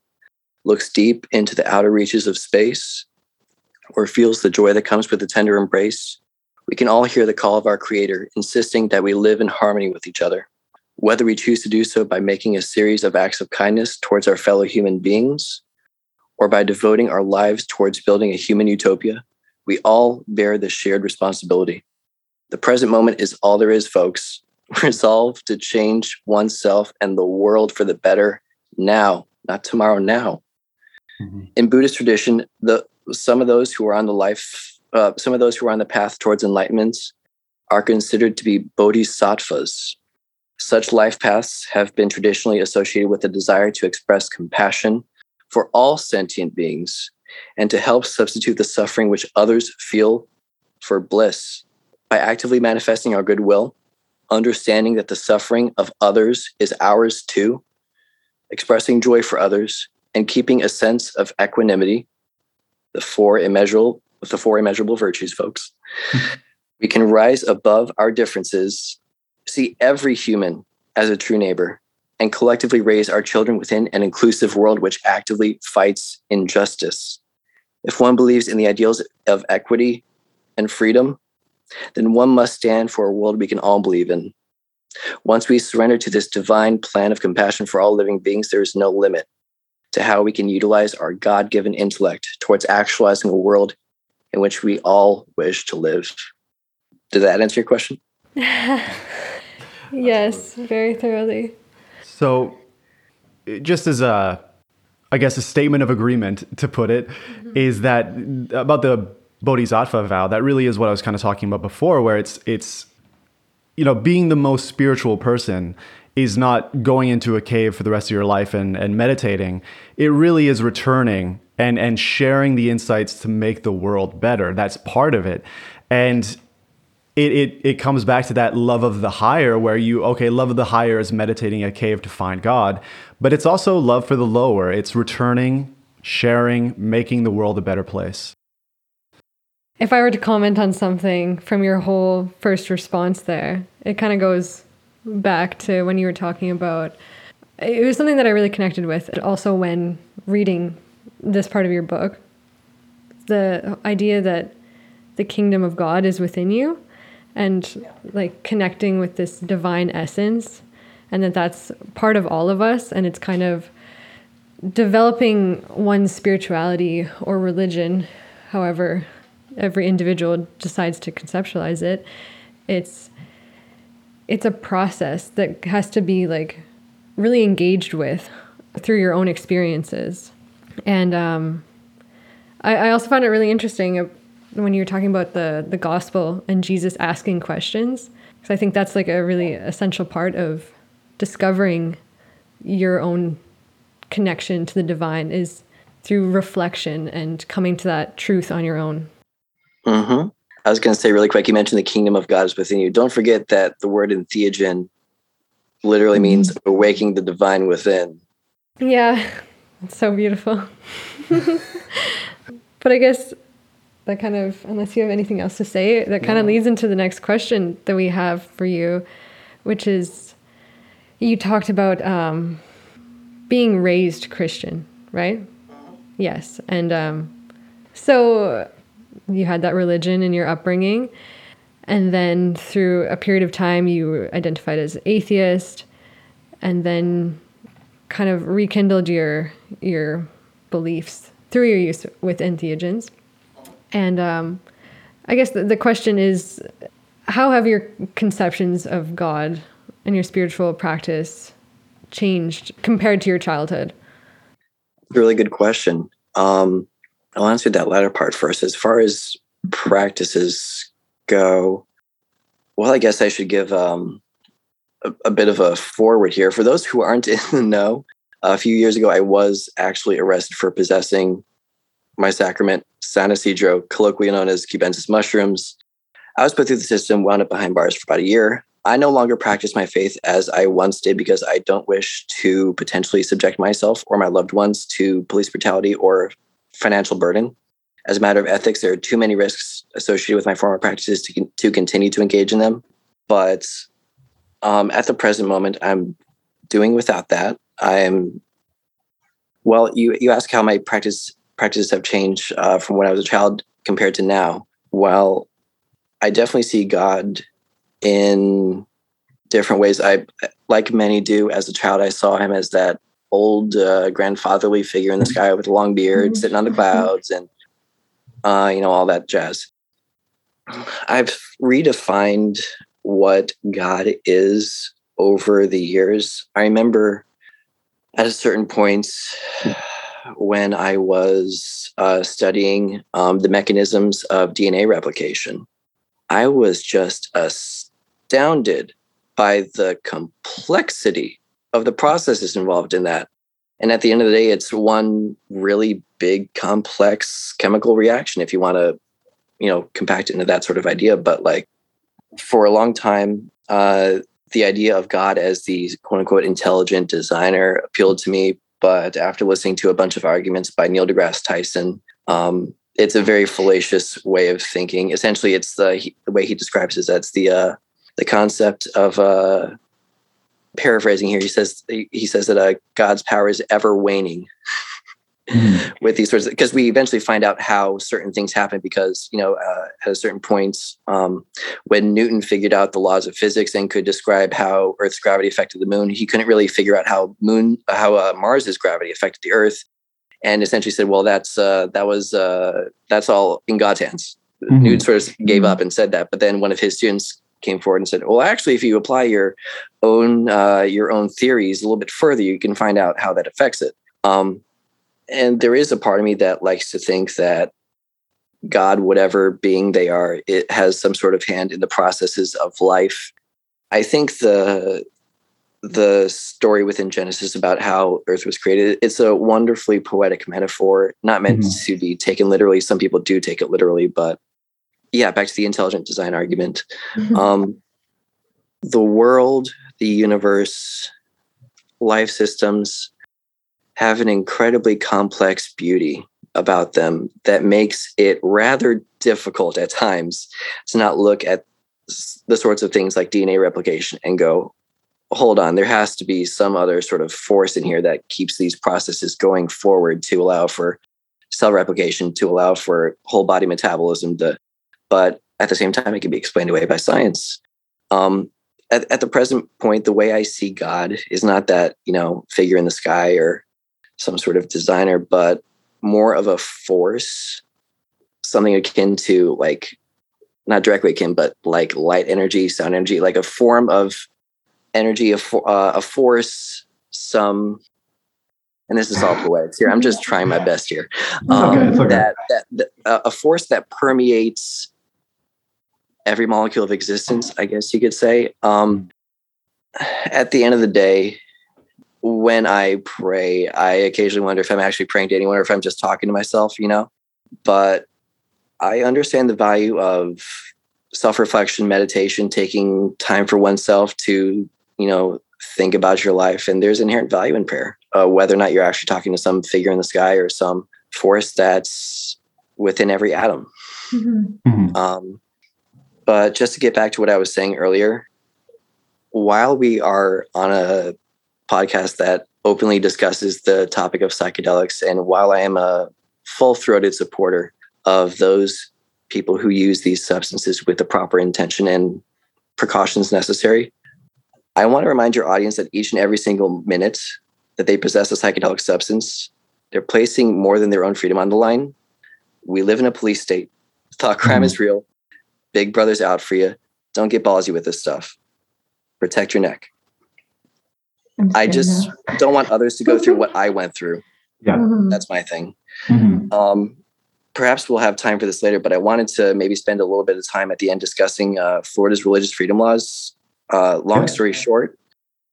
Speaker 3: looks deep into the outer reaches of space, or feels the joy that comes with a tender embrace, we can all hear the call of our Creator insisting that we live in harmony with each other whether we choose to do so by making a series of acts of kindness towards our fellow human beings or by devoting our lives towards building a human utopia, we all bear this shared responsibility. The present moment is all there is, folks. Resolve to change oneself and the world for the better now, not tomorrow, now. Mm-hmm. In Buddhist tradition, the some of those who are on the life, uh, some of those who are on the path towards enlightenment are considered to be bodhisattvas, such life paths have been traditionally associated with a desire to express compassion for all sentient beings and to help substitute the suffering which others feel for bliss. By actively manifesting our goodwill, understanding that the suffering of others is ours too, expressing joy for others, and keeping a sense of equanimity, the four immeasurable, the four immeasurable virtues, folks, we can rise above our differences see every human as a true neighbor and collectively raise our children within an inclusive world which actively fights injustice. If one believes in the ideals of equity and freedom, then one must stand for a world we can all believe in. Once we surrender to this divine plan of compassion for all living beings, there is no limit to how we can utilize our God given intellect towards actualizing a world in which we all wish to live. Did that answer your question?
Speaker 2: yes, very thoroughly.
Speaker 1: So, just as a, I guess, a statement of agreement to put it, mm-hmm. is that about the bodhisattva vow. That really is what I was kind of talking about before, where it's it's, you know, being the most spiritual person is not going into a cave for the rest of your life and, and meditating. It really is returning and and sharing the insights to make the world better. That's part of it. And it, it it comes back to that love of the higher where you okay love of the higher is meditating a cave to find god but it's also love for the lower it's returning sharing making the world a better place
Speaker 2: if i were to comment on something from your whole first response there it kind of goes back to when you were talking about it was something that I really connected with. Also, when reading this part of your book, the idea that the kingdom of God is within you, and like connecting with this divine essence, and that that's part of all of us, and it's kind of developing one's spirituality or religion, however every individual decides to conceptualize it. It's it's a process that has to be like really engaged with through your own experiences. And um, I, I also found it really interesting when you were talking about the the gospel and Jesus asking questions, because I think that's like a really essential part of discovering your own connection to the divine is through reflection and coming to that truth on your own.
Speaker 3: Mm-hmm. I was going to say really quick. You mentioned the kingdom of God is within you. Don't forget that the word entheogen literally means mm-hmm. awakening the divine within.
Speaker 2: Yeah, it's so beautiful. but I guess that kind of, unless you have anything else to say, that kind of leads into the next question that we have for you, which is you talked about um, being raised Christian, right? Yes. And um, so you had that religion in your upbringing. And then through a period of time, you identified as atheist, and then kind of rekindled your your beliefs through your use with entheogens. And um, I guess the, the question is, how have your conceptions of God and your spiritual practice changed compared to your childhood?
Speaker 3: Really good question. Um, I'll answer that latter part first. As far as practices go, well, I guess I should give um, a, a, bit of a forward here. For those who aren't in the know, a few years ago, I was actually arrested for possessing my sacrament, San Isidro, colloquially known as cubensis mushrooms. I was put through the system, wound up behind bars for about a year. I no longer practice my faith as I once did because I don't wish to potentially subject myself or my loved ones to police brutality or financial burden. As a matter of ethics, there are too many risks associated with my former practices to, to continue to engage in them. But um, at the present moment, I'm doing without that. I'm well. You you ask how my practice practices have changed uh, from when I was a child compared to now. Well, I definitely see God in different ways. I, like many do, as a child, I saw him as that old uh, grandfatherly figure in the sky with a long beard, mm-hmm. sitting on the clouds, and uh, you know all that jazz. I've redefined what God is over the years. I remember at a certain point when I was uh, studying um, the mechanisms of DNA replication, I was just astounded by the complexity of the processes involved in that. And at the end of the day, it's one really big, complex chemical reaction if you want to, you know, compact it into that sort of idea. But like for a long time, uh, the idea of God as the quote unquote intelligent designer appealed to me. But after listening to a bunch of arguments by Neil deGrasse Tyson, um, it's a very fallacious way of thinking. Essentially, it's the, the way he describes it. That's the uh, the concept of uh, paraphrasing here. He says he says that uh, God's power is ever waning. Mm. with these sorts because we eventually find out how certain things happen because you know uh, at a certain point um, when newton figured out the laws of physics and could describe how earth's gravity affected the moon he couldn't really figure out how moon how uh, mars's gravity affected the earth and essentially said, "Well, that's uh, that was uh, that's all in God's hands." Mm-hmm. Newton sort of gave mm-hmm. up and said that, but then one of his students came forward and said, "Well, actually, if you apply your own uh, your own theories a little bit further, you can find out how that affects it." Um, and there is a part of me that likes to think that God, whatever being they are, it has some sort of hand in the processes of life. I think the the story within Genesis about how Earth was created. It's a wonderfully poetic metaphor, not meant mm-hmm. to be taken literally. Some people do take it literally, but yeah, back to the intelligent design argument. Mm-hmm. Um, the world, the universe, life systems have an incredibly complex beauty about them that makes it rather difficult at times to not look at the sorts of things like DNA replication and go, hold on, there has to be some other sort of force in here that keeps these processes going forward to allow for cell replication, to allow for whole body metabolism. To, but at the same time, it can be explained away by science. Um, at, at the present point, the way I see God is not that, you know, figure in the sky or some sort of designer, but more of a force, something akin to like, not directly akin, but like light energy, sound energy, like a form of energy, a, uh, a force, some, and this is all poetics here. I'm just trying my best here. Um, okay, okay. That, that, that uh, a force that permeates every molecule of existence, I guess you could say. Um, at the end of the day, when I pray, I occasionally wonder if I'm actually praying to anyone or if I'm just talking to myself, you know. But I understand the value of self reflection, meditation, taking time for oneself to, you know, think about your life. And there's inherent value in prayer, uh, whether or not you're actually talking to some figure in the sky or some force that's within every atom. Mm-hmm. mm-hmm. Um, but just to get back to what I was saying earlier, while we are on a podcast that openly discusses the topic of psychedelics, and while I am a full throated supporter of those people who use these substances with the proper intention and precautions necessary, I want to remind your audience that each and every single minute that they possess a psychedelic substance, they're placing more than their own freedom on the line. We live in a police state. Thought crime mm-hmm. is real. Big Brother's out for you. Don't get ballsy with this stuff. Protect your neck. I just don't want others to go through what I went through.
Speaker 1: Yeah. Mm-hmm.
Speaker 3: That's my thing. Mm-hmm. Um, perhaps we'll have time for this later, but I wanted to maybe spend a little bit of time at the end discussing uh, Florida's religious freedom laws. Uh, long yeah. story short,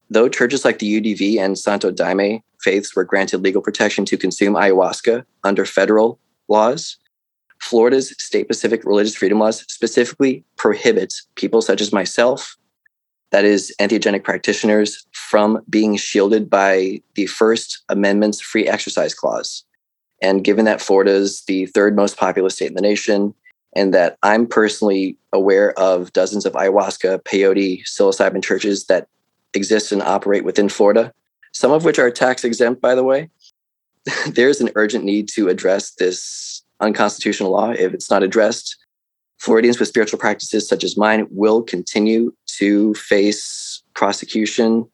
Speaker 3: though churches like the UDV and Santo Daime faiths were granted legal protection to consume ayahuasca under federal laws, Florida's state specific religious freedom laws specifically prohibits people such as myself, that is, entheogenic practitioners, from being shielded by the First Amendment's free exercise clause. And given that Florida is the third most populous state in the nation, and that I'm personally aware of dozens of ayahuasca, peyote, psilocybin churches that exist and operate within Florida, some of which are tax exempt, by the way, there's an urgent need to address this unconstitutional law if it's not addressed. Floridians with spiritual practices such as mine will continue to face prosecution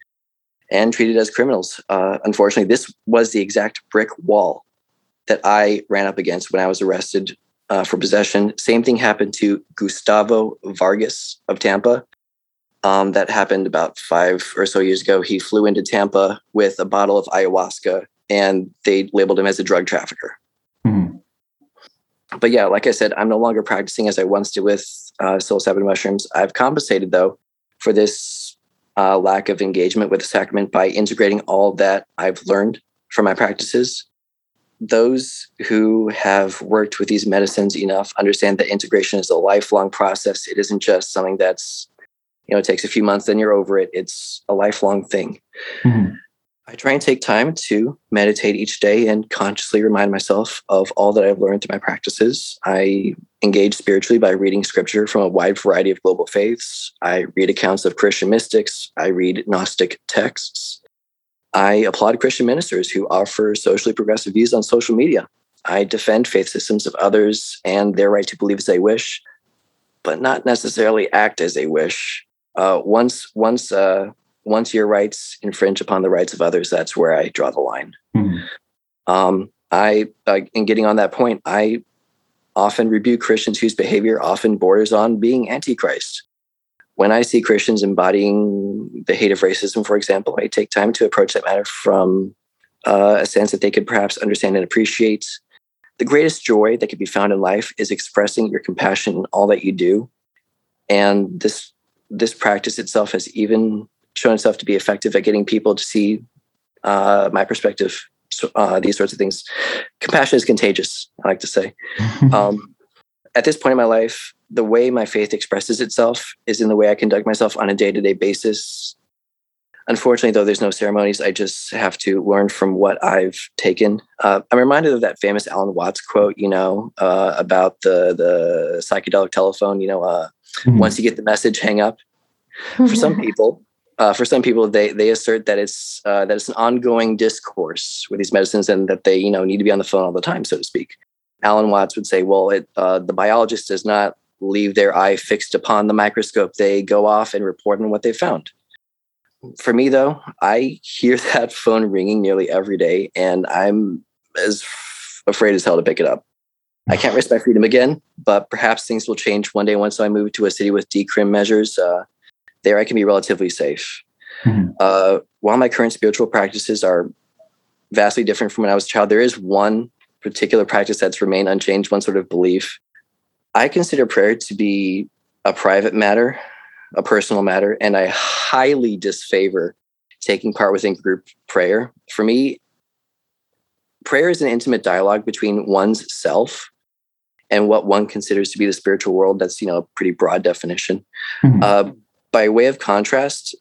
Speaker 3: and treated as criminals. Uh, unfortunately, this was the exact brick wall that I ran up against when I was arrested uh, for possession. Same thing happened to Gustavo Vargas of Tampa. Um, that happened about five or so years ago. He flew into Tampa with a bottle of ayahuasca and they labeled him as a drug trafficker. But yeah, like I said, I'm no longer practicing as I once did with uh, psilocybin mushrooms. I've compensated though for this uh, lack of engagement with the sacrament by integrating all that I've learned from my practices. Those who have worked with these medicines enough understand that integration is a lifelong process. It isn't just something that's, you know, it takes a few months, then you're over it. It's a lifelong thing. Mm-hmm. I try and take time to meditate each day and consciously remind myself of all that I've learned through my practices. I engage spiritually by reading scripture from a wide variety of global faiths. I read accounts of Christian mystics. I read Gnostic texts. I applaud Christian ministers who offer socially progressive views on social media. I defend faith systems of others and their right to believe as they wish, but not necessarily act as they wish. Uh, once, once uh, once your rights infringe upon the rights of others, that's where I draw the line. Mm-hmm. Um, I, uh, in getting on that point, I often rebuke Christians whose behavior often borders on being antichrist. When I see Christians embodying the hate of racism, for example, I take time to approach that matter from uh, a sense that they could perhaps understand and appreciate. The greatest joy that could be found in life is expressing your compassion in all that you do. And this this practice itself has even shown itself to be effective at getting people to see uh, my perspective, uh, these sorts of things. Compassion is contagious, I like to say. um, at this point in my life, the way my faith expresses itself is in the way I conduct myself on a day to day basis. Unfortunately, though, there's no ceremonies. I just have to learn from what I've taken. Uh, I'm reminded of that famous Alan Watts quote, you know, uh, about the the psychedelic telephone. You know, uh, mm-hmm. once you get the message, hang up. For some people, uh, for some people, they they assert that it's uh, that it's an ongoing discourse with these medicines, and that they you know need to be on the phone all the time, so to speak. Alan Watts would say, well, it, uh, the biologist does not leave their eye fixed upon the microscope; they go off and report on what they found. For me, though, I hear that phone ringing nearly every day, and I'm as afraid as hell to pick it up. I can't risk my freedom again, but perhaps things will change one day once I move to a city with decrim measures. Uh, there, I can be relatively safe. Mm-hmm. Uh, while my current spiritual practices are vastly different from when I was a child, there is one particular practice that's remained unchanged, one sort of belief. I consider prayer to be a private matter, a personal matter, and I highly disfavor taking part within group prayer. For me, prayer is an intimate dialogue between one's self and what one considers to be the spiritual world. That's you know a pretty broad definition. Mm-hmm. Uh, by way of contrast,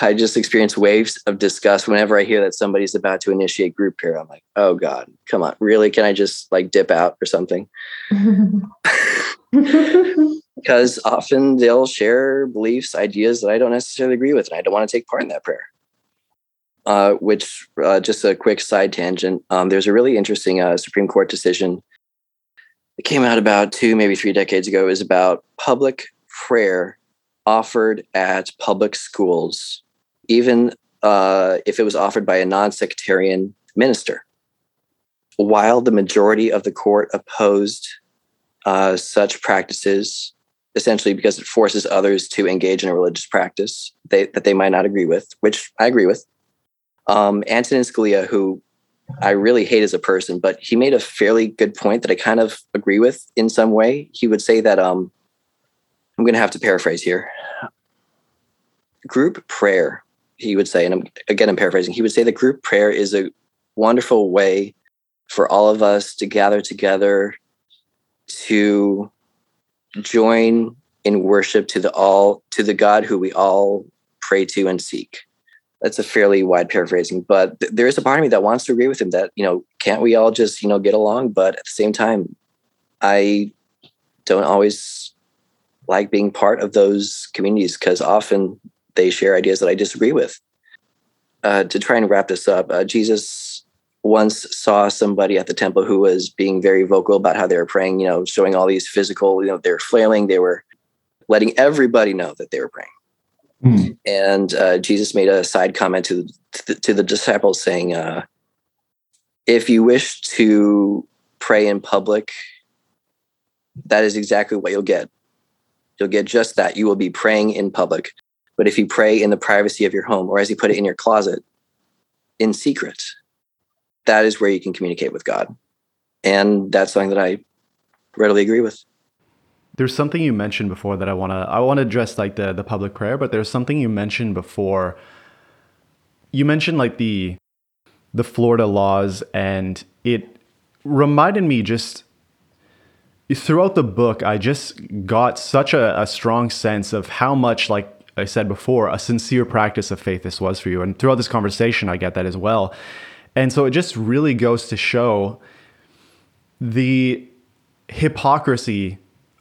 Speaker 3: I just experience waves of disgust whenever I hear that somebody's about to initiate group prayer. I'm like, oh God, come on, really? Can I just like dip out or something? because often they'll share beliefs, ideas that I don't necessarily agree with, and I don't want to take part in that prayer. Uh, which, uh, just a quick side tangent, um, there's a really interesting uh, Supreme Court decision that came out about two, maybe three decades ago. It was about public prayer offered at public schools, even uh, if it was offered by a non sectarian minister. While the majority of the court opposed uh, such practices, essentially because it forces others to engage in a religious practice they, that they might not agree with, which I agree with um, Antonin Scalia, who I really hate as a person, but he made a fairly good point that I kind of agree with in some way. He would say that um, I'm going to have to paraphrase here. Group prayer, he would say, and I'm, again, I'm paraphrasing. He would say that group prayer is a wonderful way for all of us to gather together to join in worship to the all to the God who we all pray to and seek that's a fairly wide paraphrasing, but th- there is a part of me that wants to agree with him that, you know, can't we all just, you know, get along? But at the same time, I don't always like being part of those communities because often they share ideas that I disagree with. Uh, to try and wrap this up, uh, Jesus once saw somebody at the temple who was being very vocal about how they were praying, you know, showing all these physical, you know, they were flailing, they were letting everybody know that they were praying. Mm. And uh, Jesus made a side comment to, to, the, to the disciples saying, uh, if you wish to pray in public, that is exactly what you'll get. You'll get just that. You will be praying in public. But if you pray in the privacy of your home, or as you put it, in your closet, in secret, that is where you can communicate with God. And that's something that I readily agree with.
Speaker 1: There's something you mentioned before that I want to I want to address like the the public prayer, but there's something you mentioned before. You mentioned like the the Florida laws and it reminded me just throughout the book I just got such a, a strong sense of how much like I said before, a sincere practice of faith this was for you. And throughout this conversation, I get that as well. And so it just really goes to show the hypocrisy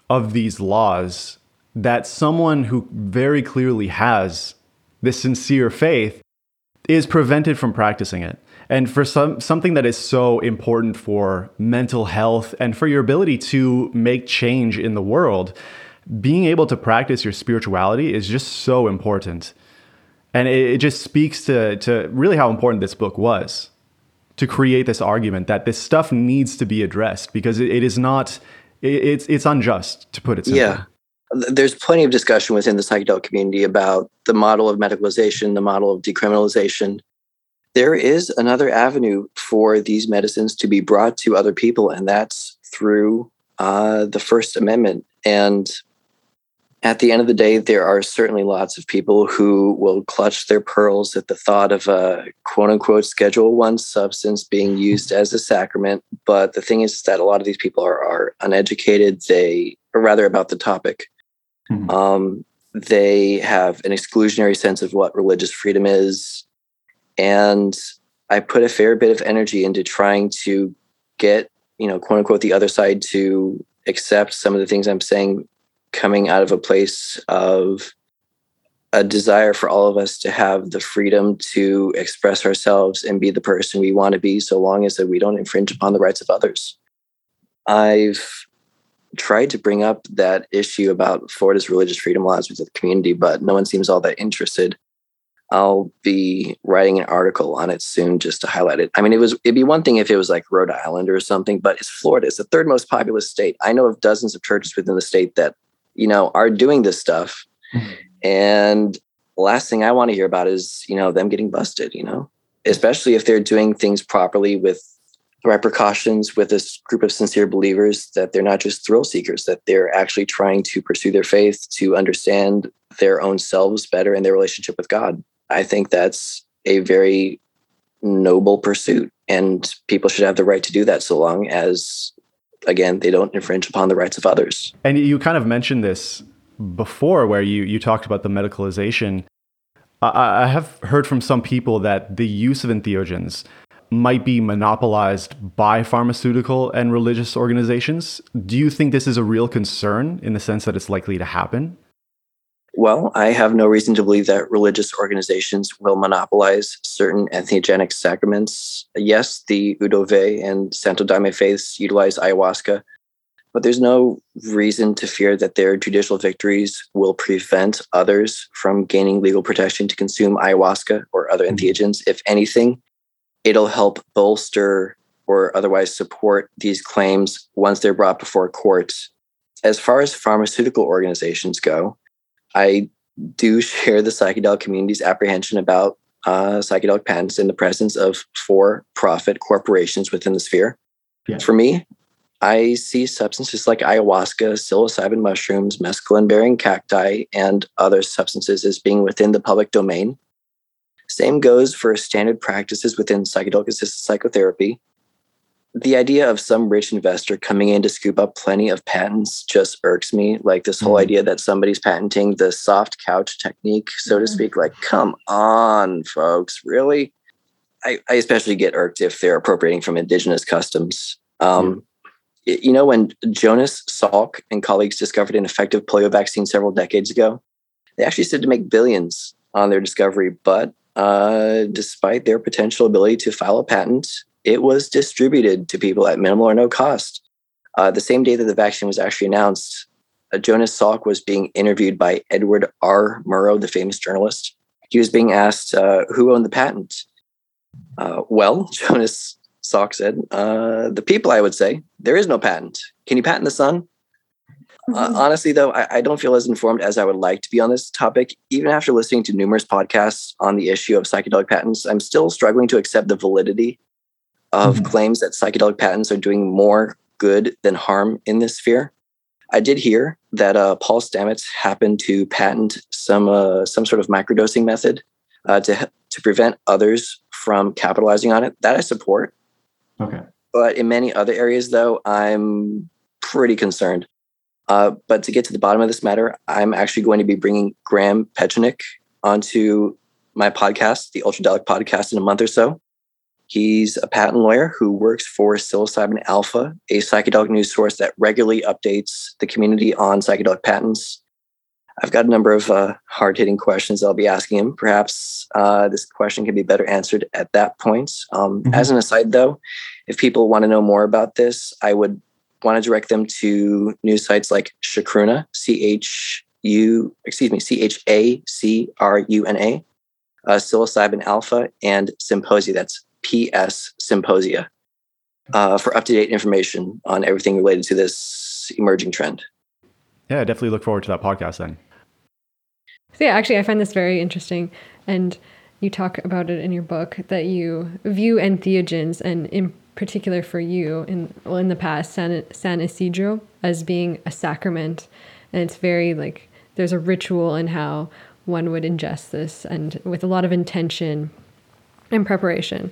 Speaker 1: of these laws that someone who very clearly has this sincere faith is prevented from practicing it. And for some something that is so important for mental health and for your ability to make change in the world, being able to practice your spirituality is just so important. And it, it just speaks to, to really how important this book was to create this argument that this stuff needs to be addressed because it, it is not it's it's unjust to put it simply.
Speaker 3: Yeah. There's plenty of discussion within the psychedelic community about the model of medicalization, the model of decriminalization. There is another avenue for these medicines to be brought to other people, and that's through uh, the First Amendment. And at the end of the day, there are certainly lots of people who will clutch their pearls at the thought of a quote unquote Schedule One substance being used as a sacrament. But the thing is that a lot of these people are, are uneducated. They are rather about the topic. Mm-hmm. Um, they have an exclusionary sense of what religious freedom is. And I put a fair bit of energy into trying to get, you know, quote unquote, the other side to accept some of the things I'm saying coming out of a place of a desire for all of us to have the freedom to express ourselves and be the person we want to be so long as that we don't infringe upon the rights of others. I've tried to bring up that issue about Florida's religious freedom laws with the community, but no one seems all that interested. I'll be writing an article on it soon just to highlight it. I mean, it was it'd be one thing if it was like Rhode Island or something, but it's Florida. It's the third most populous state. I know of dozens of churches within the state that, you know, are doing this stuff. Mm-hmm. And the last thing I want to hear about is, you know, them getting busted, you know, especially if they're doing things properly with the right precautions with this group of sincere believers that they're not just thrill seekers, that they're actually trying to pursue their faith, to understand their own selves better and their relationship with God. I think that's a very noble pursuit, and people should have the right to do that so long as, again, they don't infringe upon the rights of others.
Speaker 1: And you kind of mentioned this before, where you you talked about the medicalization. I, I have heard from some people that the use of entheogens might be monopolized by pharmaceutical and religious organizations. Do you think this is a real concern in the sense that it's likely to happen?
Speaker 3: Well, I have no reason to believe that religious organizations will monopolize certain entheogenic sacraments. Yes, the UDV and Santo Daime faiths utilize ayahuasca, but there's no reason to fear that their judicial victories will prevent others from gaining legal protection to consume ayahuasca or other mm-hmm. entheogens. If anything, it'll help bolster or otherwise support these claims once they're brought before courts. As far as pharmaceutical organizations go, I do share the psychedelic community's apprehension about uh, psychedelic patents in the presence of for profit corporations within the sphere. Yeah. For me, I see substances like ayahuasca, psilocybin mushrooms, mescaline bearing cacti, and other substances as being within the public domain. Same goes for standard practices within psychedelic assisted psychotherapy, the idea of some rich investor coming in to scoop up plenty of patents just irks me. Like this whole mm-hmm. idea that somebody's patenting the soft couch technique, so mm-hmm. to speak. Like, come on, folks, really? I, I, especially get irked if they're appropriating from indigenous customs. Um, you know, when Jonas Salk and colleagues discovered an effective polio vaccine several decades ago, they actually said to make billions on their discovery, but uh, despite their potential ability to file a patent, it was distributed to people at minimal or no cost. Uh, the same day that the vaccine was actually announced, uh, Jonas Salk was being interviewed by Edward R. Murrow, the famous journalist. He was being asked uh, who owned the patent. Uh, well, Jonas Salk said, uh, "The people." I would say there is no patent. Can you patent the sun? Uh, mm-hmm. honestly, though, I, I, don't feel as informed as I would like to be on this topic. Even after listening to numerous podcasts on the issue of psychedelic patents, I'm still struggling to accept the validity of mm-hmm. claims that psychedelic patents are doing more good than harm in this sphere. I did hear that uh, Paul Stamets happened to patent some uh, some sort of microdosing method uh, to to prevent others from capitalizing on it. That I support.
Speaker 1: Okay.
Speaker 3: But in many other areas, though, I'm pretty concerned. Uh, but to get to the bottom of this matter, I'm actually going to be bringing Graham Pechenik onto my podcast, the Ultradelic Podcast, in a month or so. He's a patent lawyer who works for Psilocybin Alpha, a psychedelic news source that regularly updates the community on psychedelic patents. I've got a number of uh, hard hitting questions I'll be asking him. Perhaps uh, this question can be better answered at that point. Um, mm-hmm. As an aside, though, if people want to know more about this, I would want to direct them to news sites like Chacruna, C H U, excuse me, C H A C R U N A, uh, Psilocybin Alpha, and Psymposia. That's PS Symposia uh, for up to date information on everything related to this emerging trend.
Speaker 1: Yeah, I definitely look forward to that podcast then.
Speaker 2: So, yeah, actually, I find this very interesting. And you talk about it in your book that you view entheogens, and in particular for you, in, well, in the past, San, San Isidro, as being a sacrament. And it's very like there's a ritual in how one would ingest this and with a lot of intention and preparation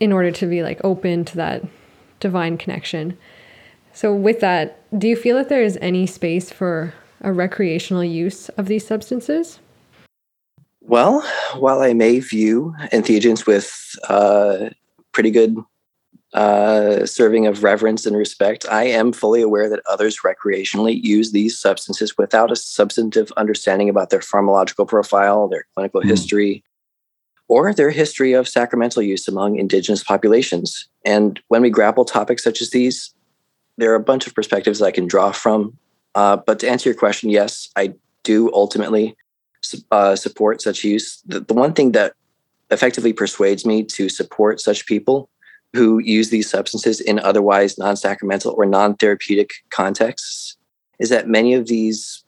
Speaker 2: in order to be like open to that divine connection. So, with that, do you feel that there is any space for a recreational use of these substances?
Speaker 3: Well, while I may view entheogens with uh, pretty good uh, serving of reverence and respect. I am fully aware that others recreationally use these substances without a substantive understanding about their pharmacological profile, their clinical mm. history, or their history of sacramental use among indigenous populations. And when we grapple topics such as these, there are a bunch of perspectives I can draw from. Uh, but to answer your question, yes, I do ultimately uh, support such use. The, the one thing that effectively persuades me to support such people who use these substances in otherwise non sacramental or non therapeutic contexts is that many of these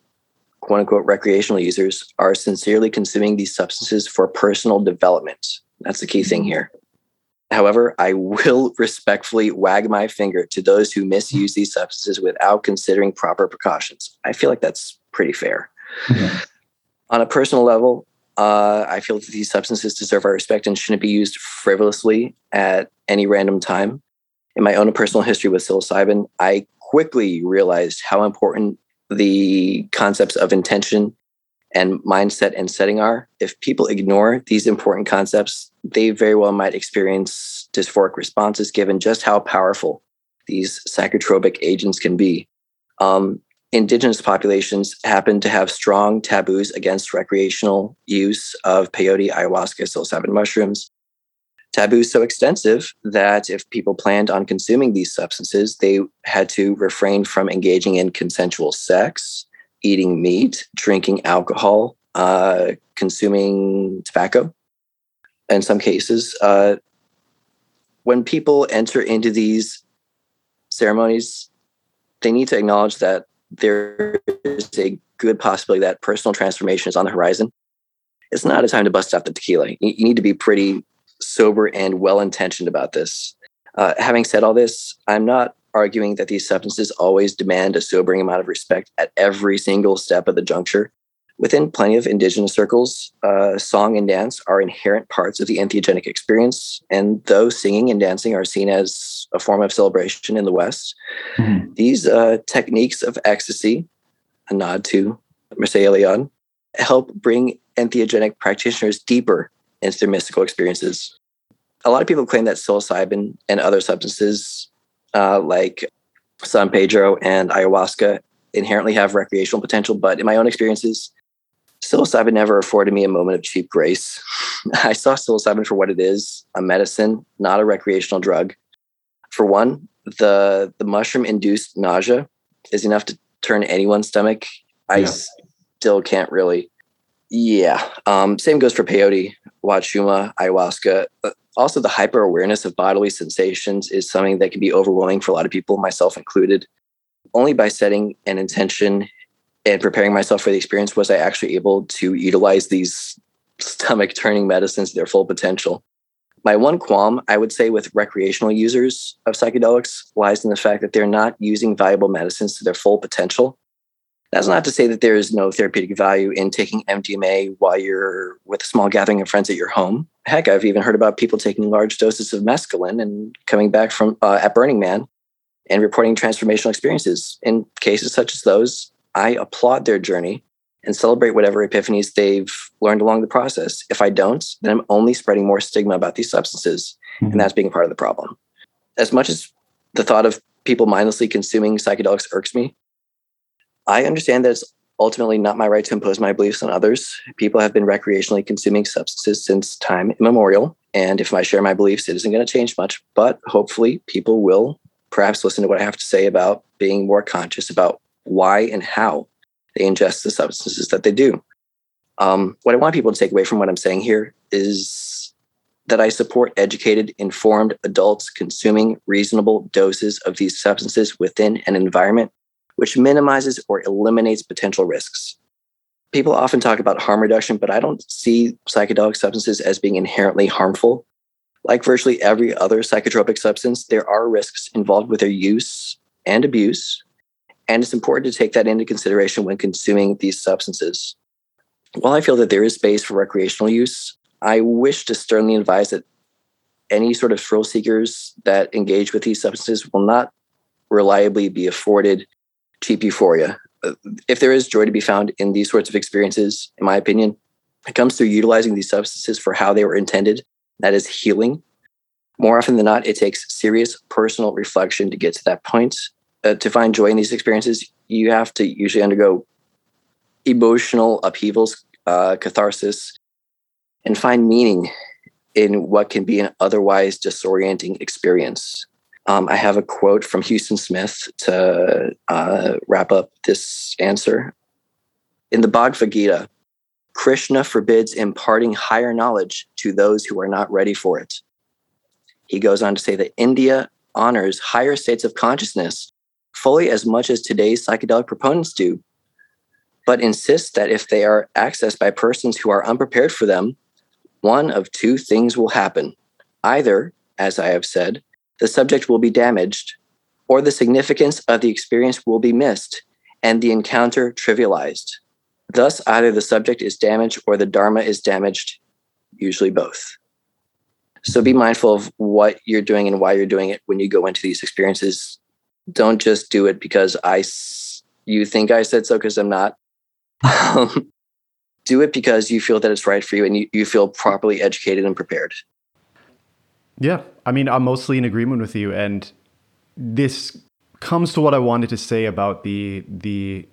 Speaker 3: quote unquote recreational users are sincerely consuming these substances for personal development. That's the key thing mm-hmm. here. However, I will respectfully wag my finger to those who misuse these substances without considering proper precautions. I feel like that's pretty fair. On a personal level, uh, I feel that these substances deserve our respect and shouldn't be used frivolously at any random time. In my own personal history with psilocybin, I quickly realized how important the concepts of intention and mindset and setting are. If people ignore these important concepts, they very well might experience dysphoric responses given just how powerful these psychotropic agents can be. Um, indigenous populations happen to have strong taboos against recreational use of peyote, ayahuasca, psilocybin mushrooms. Taboos so extensive that if people planned on consuming these substances, they had to refrain from engaging in consensual sex, eating meat, drinking alcohol, uh, consuming tobacco. In some cases, uh, when people enter into these ceremonies, they need to acknowledge that there is a good possibility that personal transformation is on the horizon. It's not a time to bust out the tequila. You need to be pretty sober and well intentioned about this. Uh, having said all this, I'm not arguing that these substances always demand a sobering amount of respect at every single step of the juncture. Within plenty of indigenous circles, uh, song and dance are inherent parts of the entheogenic experience. And though singing and dancing are seen as a form of celebration in the West, mm-hmm. these uh, techniques of ecstasy, a nod to Mircea Eliade, help bring entheogenic practitioners deeper into their mystical experiences. A lot of people claim that psilocybin and other substances uh, like San Pedro and ayahuasca inherently have recreational potential, but in my own experiences, psilocybin never afforded me a moment of cheap grace. I saw psilocybin for what it is a medicine, not a recreational drug. For one, the, the mushroom induced nausea is enough to turn anyone's stomach. I yeah. still can't really. Yeah. Um, same goes for peyote, wachuma, ayahuasca. Also, the hyper awareness of bodily sensations is something that can be overwhelming for a lot of people, myself included. Only by setting an intention and preparing myself for the experience was I actually able to utilize these stomach turning medicines to their full potential. My one qualm, I would say, with recreational users of psychedelics lies in the fact that they're not using valuable medicines to their full potential. That's not to say that there is no therapeutic value in taking MDMA while you're with a small gathering of friends at your home. Heck, I've even heard about people taking large doses of mescaline and coming back from uh, at Burning Man and reporting transformational experiences. In cases such as those, I applaud their journey and celebrate whatever epiphanies they've learned along the process. If I don't, then I'm only spreading more stigma about these substances, mm-hmm. and that's being part of the problem. As much as the thought of people mindlessly consuming psychedelics irks me, I understand that it's ultimately not my right to impose my beliefs on others. People have been recreationally consuming substances since time immemorial. And if I share my beliefs, it isn't going to change much. But hopefully, people will perhaps listen to what I have to say about being more conscious about why and how they ingest the substances that they do. Um, what I want people to take away from what I'm saying here is that I support educated, informed adults consuming reasonable doses of these substances within an environment which minimizes or eliminates potential risks. People often talk about harm reduction, but I don't see psychedelic substances as being inherently harmful. Like virtually every other psychotropic substance, there are risks involved with their use and abuse, and it's important to take that into consideration when consuming these substances. While I feel that there is space for recreational use, I wish to sternly advise that any sort of thrill seekers that engage with these substances will not reliably be afforded cheap euphoria. If there is joy to be found in these sorts of experiences, in my opinion, it comes through utilizing these substances for how they were intended that is, healing More often than not, it takes serious personal reflection to get to that point. Uh, to find joy in these experiences, you have to usually undergo emotional upheavals, uh, catharsis, and find meaning in what can be an otherwise disorienting experience. Um, I have a quote from Huston Smith to uh, wrap up this answer. In the Bhagavad Gita, Krishna forbids imparting higher knowledge to those who are not ready for it. He goes on to say that India honors higher states of consciousness fully as much as today's psychedelic proponents do, but insists that if they are accessed by persons who are unprepared for them, one of two things will happen. Either, as I have said, the subject will be damaged, or the significance of the experience will be missed and the encounter trivialized. Thus, either the subject is damaged or the Dharma is damaged, usually both. So be mindful of what you're doing and why you're doing it when you go into these experiences. Don't just do it because I, you think I said so because I'm not. Do it because you feel that it's right for you and you, you feel properly educated and prepared.
Speaker 1: Yeah, I mean, I'm mostly in agreement with you, and this comes to what I wanted to say about the the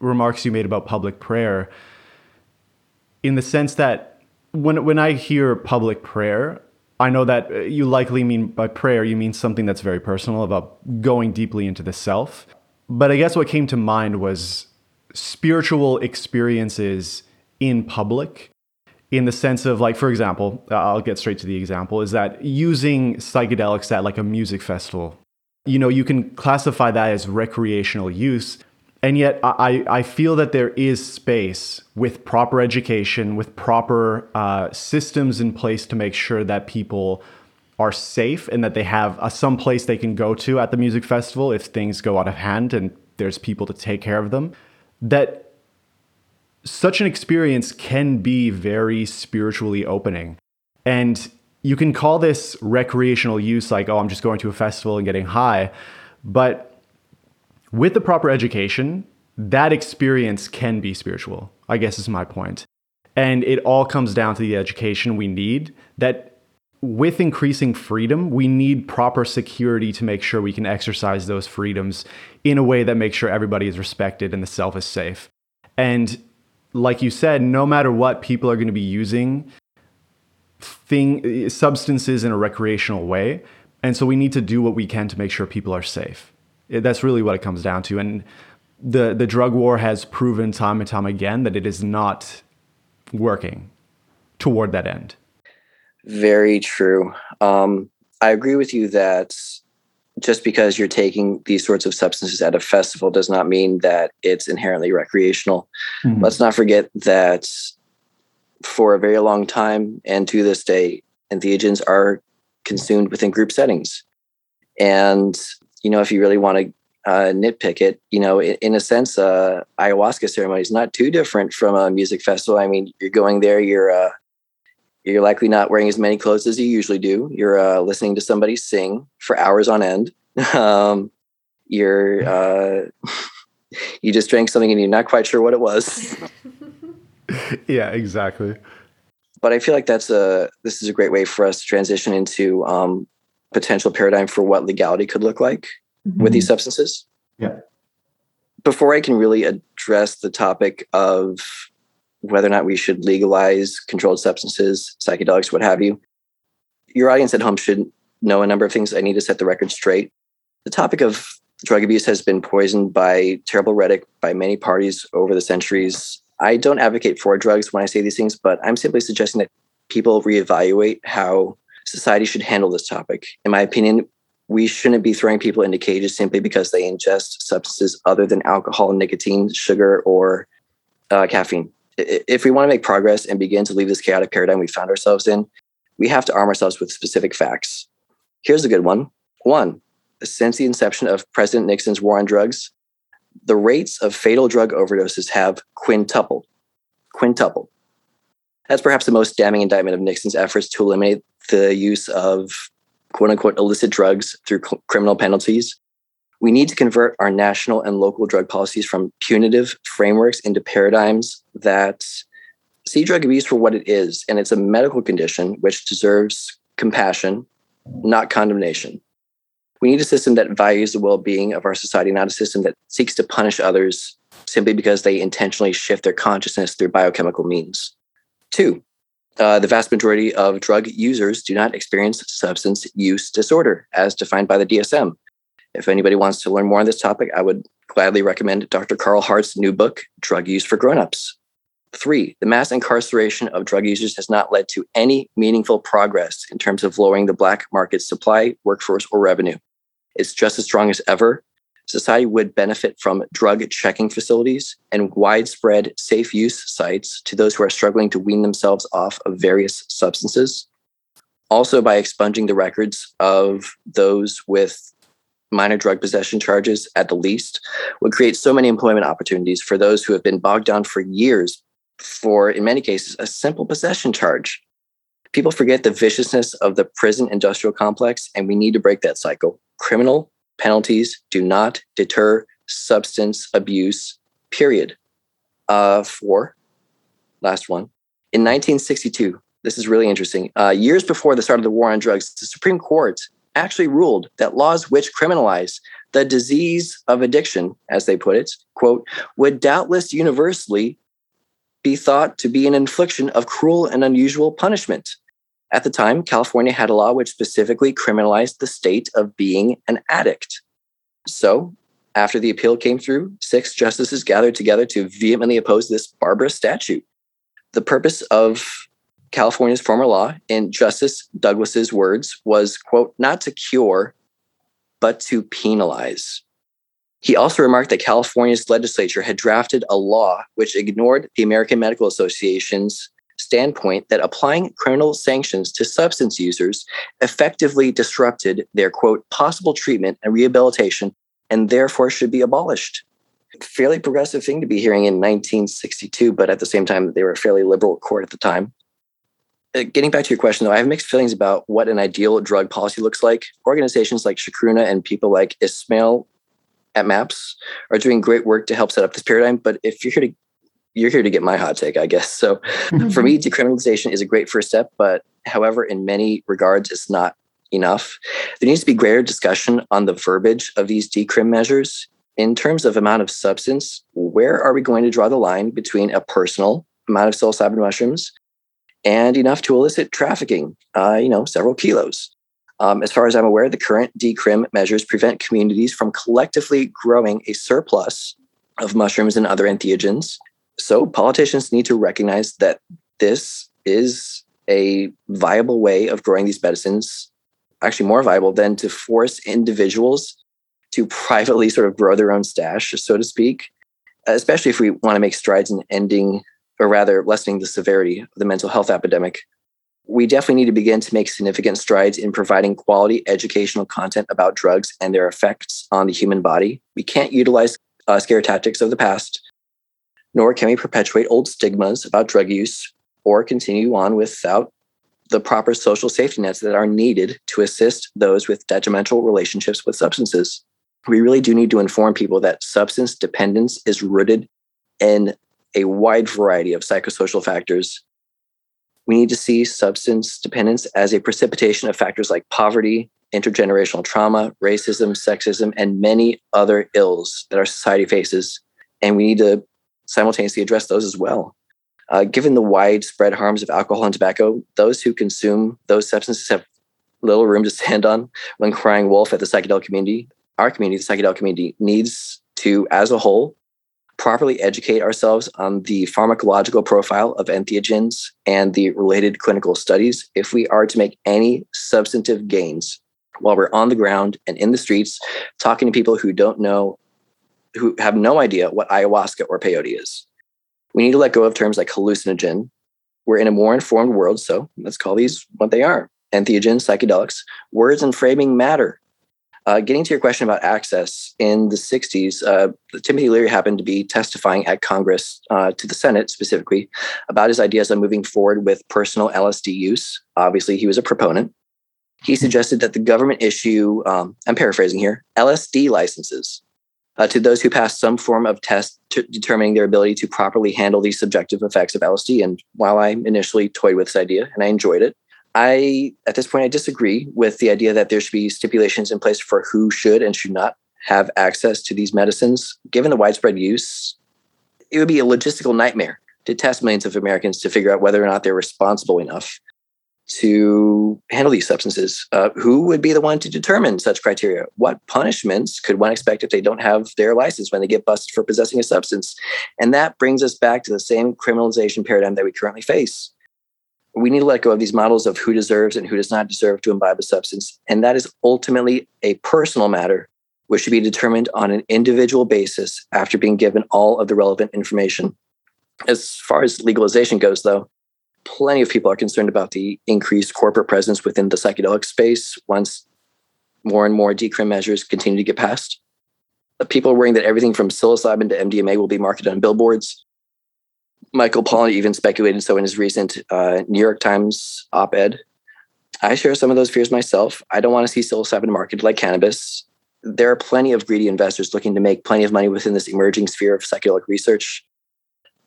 Speaker 1: remarks you made about public prayer. In the sense that when when I hear public prayer, I know that uh, you likely mean by prayer you mean something that's very personal about going deeply into the self. But I guess what came to mind was spiritual experiences in public in the sense of like for example i'll get straight to the example is that using psychedelics at like a music festival you know you can classify that as recreational use and yet i, I feel that there is space with proper education with proper uh, systems in place to make sure that people are safe and that they have a, some place they can go to at the music festival if things go out of hand and there's people to take care of them that such an experience can be very spiritually opening. And you can call this recreational use, like, oh, I'm just going to a festival and getting high. But with the proper education, that experience can be spiritual, I guess is my point. And it all comes down to the education we need that with increasing freedom, we need proper security to make sure we can exercise those freedoms in a way that makes sure everybody is respected and the self is safe. And like you said, no matter what, people are going to be using thing substances in a recreational way, and so we need to do what we can to make sure people are safe. That's really what it comes down to, and the the drug war has proven time and time again that it is not working toward that end.
Speaker 3: Very true. Um, I agree with you that just because you're taking these sorts of substances at a festival does not mean that it's inherently recreational. Mm-hmm. Let's not forget that for a very long time and to this day, entheogens are consumed within group settings. And, you know, if you really want to uh, nitpick it, you know, in, in a sense, uh, ayahuasca ceremony is not too different from a music festival. I mean, you're going there, you're uh, you're likely not wearing as many clothes as you usually do. You're uh, listening to somebody sing for hours on end. Um, you're uh, you just drank something and you're not quite sure what it was.
Speaker 1: yeah, exactly.
Speaker 3: But I feel like that's a this is a great way for us to transition into um, potential paradigm for what legality could look like mm-hmm. with these substances.
Speaker 1: Yeah.
Speaker 3: Before I can really address the topic of whether or not we should legalize controlled substances, psychedelics, what have you. Your audience at home should know a number of things. I need to set the record straight. The topic of drug abuse has been poisoned by terrible rhetoric by many parties over the centuries. I don't advocate for drugs when I say these things, but I'm simply suggesting that people reevaluate how society should handle this topic. In my opinion, we shouldn't be throwing people into cages simply because they ingest substances other than alcohol, nicotine, sugar, or uh, caffeine if we want to make progress and begin to leave this chaotic paradigm we found ourselves in, we have to arm ourselves with specific facts. Here's a good one. One, since the inception of President Nixon's war on drugs, the rates of fatal drug overdoses have quintupled. Quintupled. That's perhaps the most damning indictment of Nixon's efforts to eliminate the use of quote unquote illicit drugs through criminal penalties we need to convert our national and local drug policies from punitive frameworks into paradigms that see drug abuse for what it is. And it's a medical condition which deserves compassion not condemnation. We need a system that values the well being of our society, not a system that seeks to punish others simply because they intentionally shift their consciousness through biochemical means. Two, uh, the vast majority of drug users do not experience substance use disorder as defined by the DSM. If anybody wants to learn more on this topic, I would gladly recommend Dr. Carl Hart's new book, Drug Use for Grownups. Three, the mass incarceration of drug users has not led to any meaningful progress in terms of lowering the black market supply, workforce, or revenue. It's just as strong as ever. Society would benefit from drug checking facilities and widespread safe use sites to those who are struggling to wean themselves off of various substances. Also, by expunging the records of those with minor drug possession charges at the least, would create so many employment opportunities for those who have been bogged down for years for, in many cases, a simple possession charge. People forget the viciousness of the prison industrial complex, and we need to break that cycle. Criminal penalties do not deter substance abuse, period. Uh, four, last one. In 1962, this is really interesting. Uh, years before the start of the war on drugs, the Supreme Court actually ruled that laws which criminalize the disease of addiction, as they put it, quote, would doubtless universally be thought to be an infliction of cruel and unusual punishment. At the time, California had a law which specifically criminalized the state of being an addict. So, after the appeal came through, six justices gathered together to vehemently oppose this barbarous statute. The purpose of California's former law, in Justice Douglas's words, was, quote, not to cure, but to penalize. He also remarked that California's legislature had drafted a law which ignored the American Medical Association's standpoint that applying criminal sanctions to substance users effectively disrupted their quote possible treatment and rehabilitation and therefore should be abolished fairly progressive thing to be hearing in 1962 but at the same time they were a fairly liberal court at the time getting back to your question though i have mixed feelings about what an ideal drug policy looks like organizations like Chacruna and people like ismail at maps are doing great work to help set up this paradigm but if you're here to you're here to get my hot take, I guess. So mm-hmm. for me, decriminalization is a great first step, but however, in many regards, it's not enough. There needs to be greater discussion on the verbiage of these decrim measures. In terms of amount of substance, where are we going to draw the line between a personal amount of psilocybin mushrooms and enough to elicit trafficking, uh, you know, several kilos? Um, as far as I'm aware, the current decrim measures prevent communities from collectively growing a surplus of mushrooms and other entheogens so politicians need to recognize that this is a viable way of growing these medicines, actually more viable than to force individuals to privately sort of grow their own stash, so to speak, especially if we want to make strides in ending or rather lessening the severity of the mental health epidemic. We definitely need to begin to make significant strides in providing quality educational content about drugs and their effects on the human body. We can't utilize uh, scare tactics of the past nor can we perpetuate old stigmas about drug use or continue on without the proper social safety nets that are needed to assist those with detrimental relationships with substances. We really do need to inform people that substance dependence is rooted in a wide variety of psychosocial factors. We need to see substance dependence as a precipitation of factors like poverty, intergenerational trauma, racism, sexism, and many other ills that our society faces. And we need to simultaneously address those as well. Uh, given the widespread harms of alcohol and tobacco, those who consume those substances have little room to stand on when crying wolf at the psychedelic community. Our community, the psychedelic community, needs to, as a whole, properly educate ourselves on the pharmacological profile of entheogens and the related clinical studies if we are to make any substantive gains while we're on the ground and in the streets talking to people who don't know who have no idea what ayahuasca or peyote is. We need to let go of terms like hallucinogen. We're in a more informed world, so let's call these what they are entheogens, psychedelics. Words and framing matter. Uh, getting to your question about access, in the 60s, uh, Timothy Leary happened to be testifying at Congress uh, to the Senate specifically about his ideas on moving forward with personal LSD use. Obviously, he was a proponent. He suggested that the government issue, um, I'm paraphrasing here, LSD licenses uh, to those who pass some form of test determining their ability to properly handle these subjective effects of LSD. And while I initially toyed with this idea and I enjoyed it, I, at this point, I disagree with the idea that there should be stipulations in place for who should and should not have access to these medicines. Given the widespread use, it would be a logistical nightmare to test millions of Americans to figure out whether or not they're responsible enough to handle these substances. Uh, who would be the one to determine such criteria? What punishments could one expect if they don't have their license when they get busted for possessing a substance? And that brings us back to the same criminalization paradigm that we currently face. We need to let go of these models of who deserves and who does not deserve to imbibe a substance. And that is ultimately a personal matter, which should be determined on an individual basis after being given all of the relevant information. As far as legalization goes, though, plenty of people are concerned about the increased corporate presence within the psychedelic space once more and more decrim measures continue to get passed. People are worrying that everything from psilocybin to MDMA will be marketed on billboards. Michael Pollan even speculated so in his recent uh, New York Times op ed. I share some of those fears myself. I don't want to see psilocybin marketed like cannabis. There are plenty of greedy investors looking to make plenty of money within this emerging sphere of psychedelic research.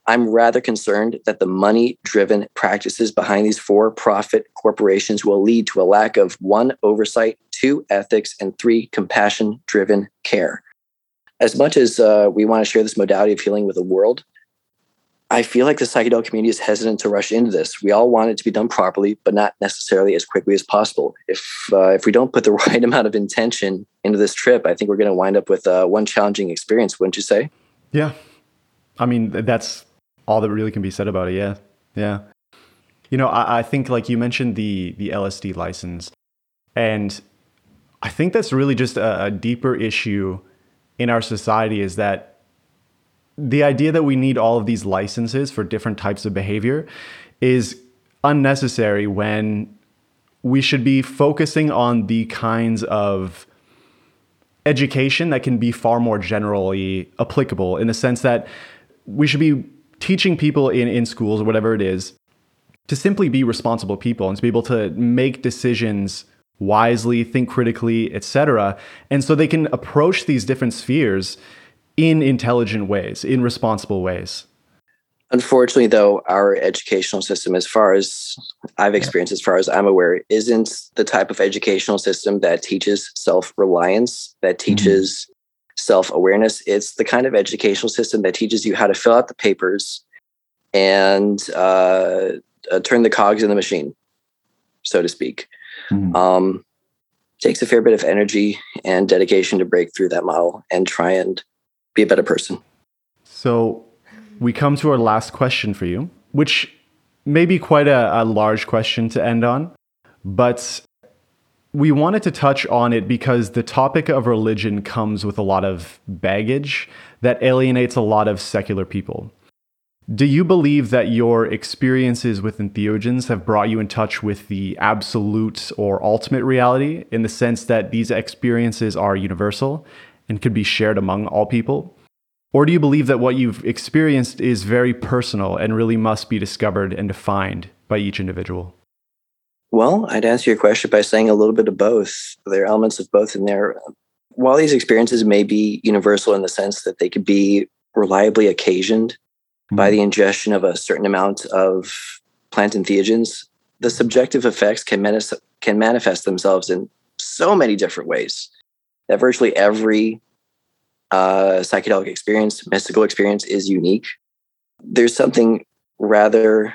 Speaker 3: I'm rather concerned that the money driven practices behind these for profit corporations will lead to a lack of one, oversight, two, ethics, and three, compassion driven care. As much as uh, we want to share this modality of healing with the world, I feel like the psychedelic community is hesitant to rush into this. We all want it to be done properly, but not necessarily as quickly as possible. If uh, if we don't put the right amount of intention into this trip, I think we're going to wind up with uh, one challenging experience. Wouldn't you say?
Speaker 1: Yeah, I mean that's all that really can be said about it. Yeah, yeah. You know, I, I think like you mentioned the the LSD license, and I think that's really just a, a deeper issue in our society. Is that the idea that we need all of these licenses for different types of behavior is unnecessary when we should be focusing on the kinds of education that can be far more generally applicable in the sense that we should be teaching people in, in schools or whatever it is to simply be responsible people and to be able to make decisions wisely, think critically, etc. And so they can approach these different spheres in intelligent ways, in responsible ways.
Speaker 3: Unfortunately, though, our educational system, as far as I've experienced, as far as I'm aware, isn't the type of educational system that teaches self reliance, that mm-hmm. teaches mm-hmm self awareness. It's the kind of educational system that teaches you how to fill out the papers and uh, uh, turn the cogs in the machine, so to speak. Mm-hmm. Um, takes a fair bit of energy and dedication to break through that model and try and be a better person.
Speaker 1: So we come to our last question for you, which may be quite a, a large question to end on, but we wanted to touch on it because the topic of religion comes with a lot of baggage that alienates a lot of secular people. Do you believe that your experiences with entheogens have brought you in touch with the absolute or ultimate reality in the sense that these experiences are universal and could be shared among all people? Or do you believe that what you've experienced is very personal and really must be discovered and defined by each individual?
Speaker 3: Well, I'd answer your question by saying a little bit of both. There are elements of both in there. While these experiences may be universal in the sense that they could be reliably occasioned mm-hmm. by the ingestion of a certain amount of plant entheogens, the subjective effects can, manis- can manifest themselves in so many different ways that virtually every uh, psychedelic experience, mystical experience is unique. There's something rather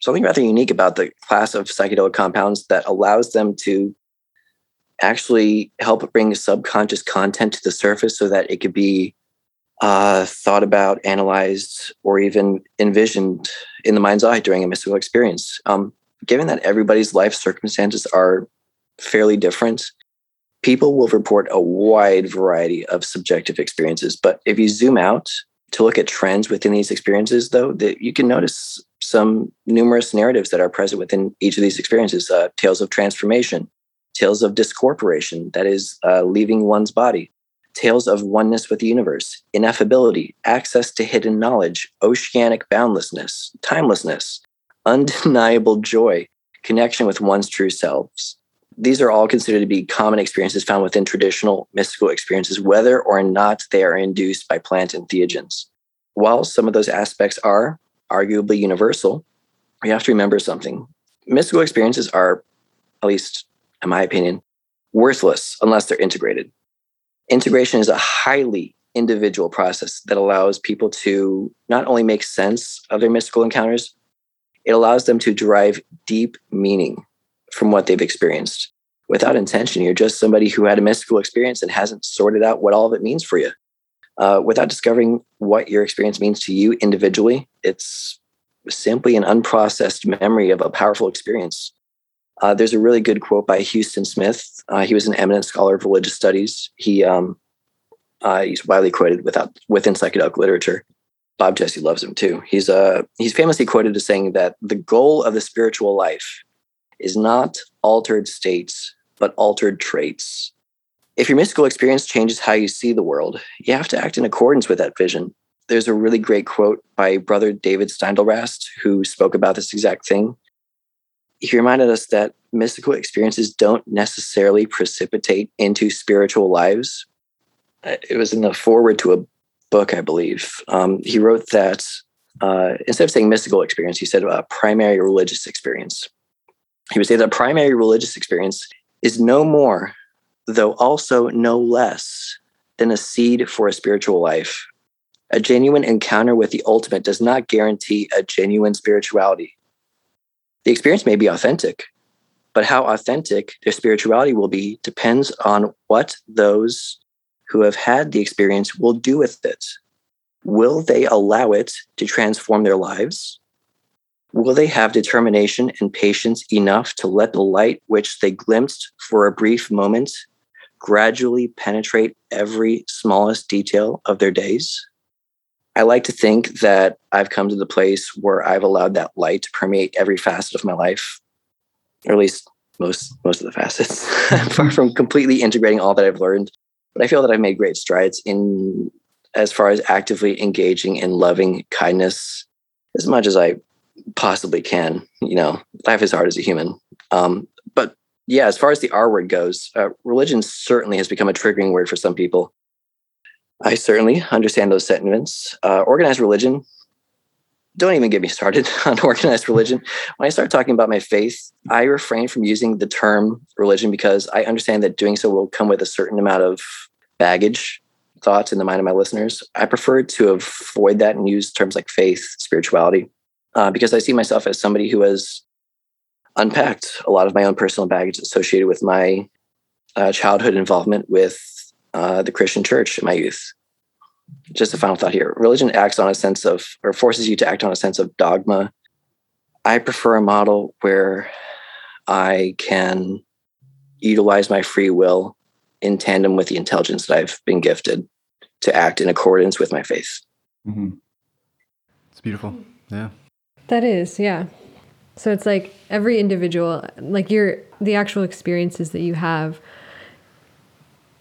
Speaker 3: something rather unique about the class of psychedelic compounds that allows them to actually help bring subconscious content to the surface so that it could be uh, thought about, analyzed, or even envisioned in the mind's eye during a mystical experience. Um, given that everybody's life circumstances are fairly different, people will report a wide variety of subjective experiences. But if you zoom out to look at trends within these experiences, though, that you can notice some numerous narratives that are present within each of these experiences uh, tales of transformation, tales of discorporation, that is, uh, leaving one's body, tales of oneness with the universe, ineffability, access to hidden knowledge, oceanic boundlessness, timelessness, undeniable joy, connection with one's true selves. These are all considered to be common experiences found within traditional mystical experiences, whether or not they are induced by plant entheogens. While some of those aspects are arguably universal, we have to remember something. mystical experiences are, at least in my opinion, worthless unless they're integrated. Integration is a highly individual process that allows people to not only make sense of their mystical encounters, it allows them to derive deep meaning from what they've experienced. Without intention, you're just somebody who had a mystical experience and hasn't sorted out what all of it means for you. Uh, without discovering what your experience means to you individually, it's simply an unprocessed memory of a powerful experience. Uh, there's a really good quote by Huston Smith. Uh, he was an eminent scholar of religious studies. He um, uh, he's widely quoted without within psychedelic literature. Bob Jesse loves him too. He's uh, he's famously quoted as saying that the goal of the spiritual life is not altered states, but altered traits. If your mystical experience changes how you see the world, you have to act in accordance with that vision. There's a really great quote by Brother David Steindl-Rast, who spoke about this exact thing he reminded us that mystical experiences don't necessarily precipitate into spiritual lives. Uh, it was in the foreword to a book, I believe. Um, he wrote that uh, instead of saying mystical experience, he said a primary religious experience. He would say that primary religious experience is no more, though also no less, than a seed for a spiritual life. A genuine encounter with the ultimate does not guarantee a genuine spirituality the experience may be authentic, but how authentic their spirituality will be depends on what those who have had the experience will do with it. Will they allow it to transform their lives? Will they have determination and patience enough to let the light which they glimpsed for a brief moment gradually penetrate every smallest detail of their days? I like to think that I've come to the place where I've allowed that light to permeate every facet of my life, or at least most most of the facets, far from completely integrating all that I've learned. But I feel that I've made great strides in as far as actively engaging in loving kindness as much as I possibly can. You know, life is hard as a human. Um, but yeah, as far as the R word goes, uh, religion certainly has become a triggering word for some people. I certainly understand those sentiments. Uh, organized religion, don't even get me started on organized religion. When I start talking about my faith, I refrain from using the term religion because I understand that doing so will come with a certain amount of baggage thoughts in the mind of my listeners. I prefer to avoid that and use terms like faith, spirituality, uh, because I see myself as somebody who has unpacked a lot of my own personal baggage associated with my uh, childhood involvement with uh, the Christian church in my youth. Just a final thought here religion acts on a sense of, or forces you to act on a sense of dogma. I prefer a model where I can utilize my free will in tandem with the intelligence that I've been gifted to act in accordance with my faith.
Speaker 1: Mm-hmm. It's beautiful. Yeah.
Speaker 2: That is, yeah. So it's like every individual, like your the actual experiences that you have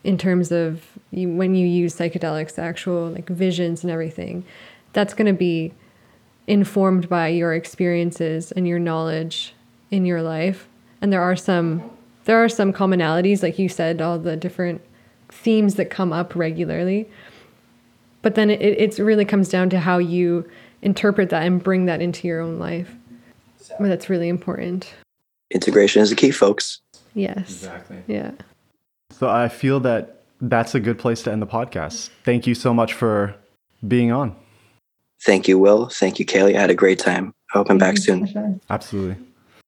Speaker 2: in terms of you, when you use psychedelics, the actual like visions and everything, that's going to be informed by your experiences and your knowledge in your life. And there are some there are some commonalities, like you said, all the different themes that come up regularly. But then it it really comes down to how you interpret that and bring that into your own life. Well, that's really important.
Speaker 3: Integration is the key, folks.
Speaker 2: Yes. Exactly. Yeah.
Speaker 1: So I feel that that's a good place to end the podcast. Thank you so much for being on.
Speaker 3: Thank you, Will. Thank you, Kaylee. I had a great time. I hope I'm back soon.
Speaker 1: Absolutely.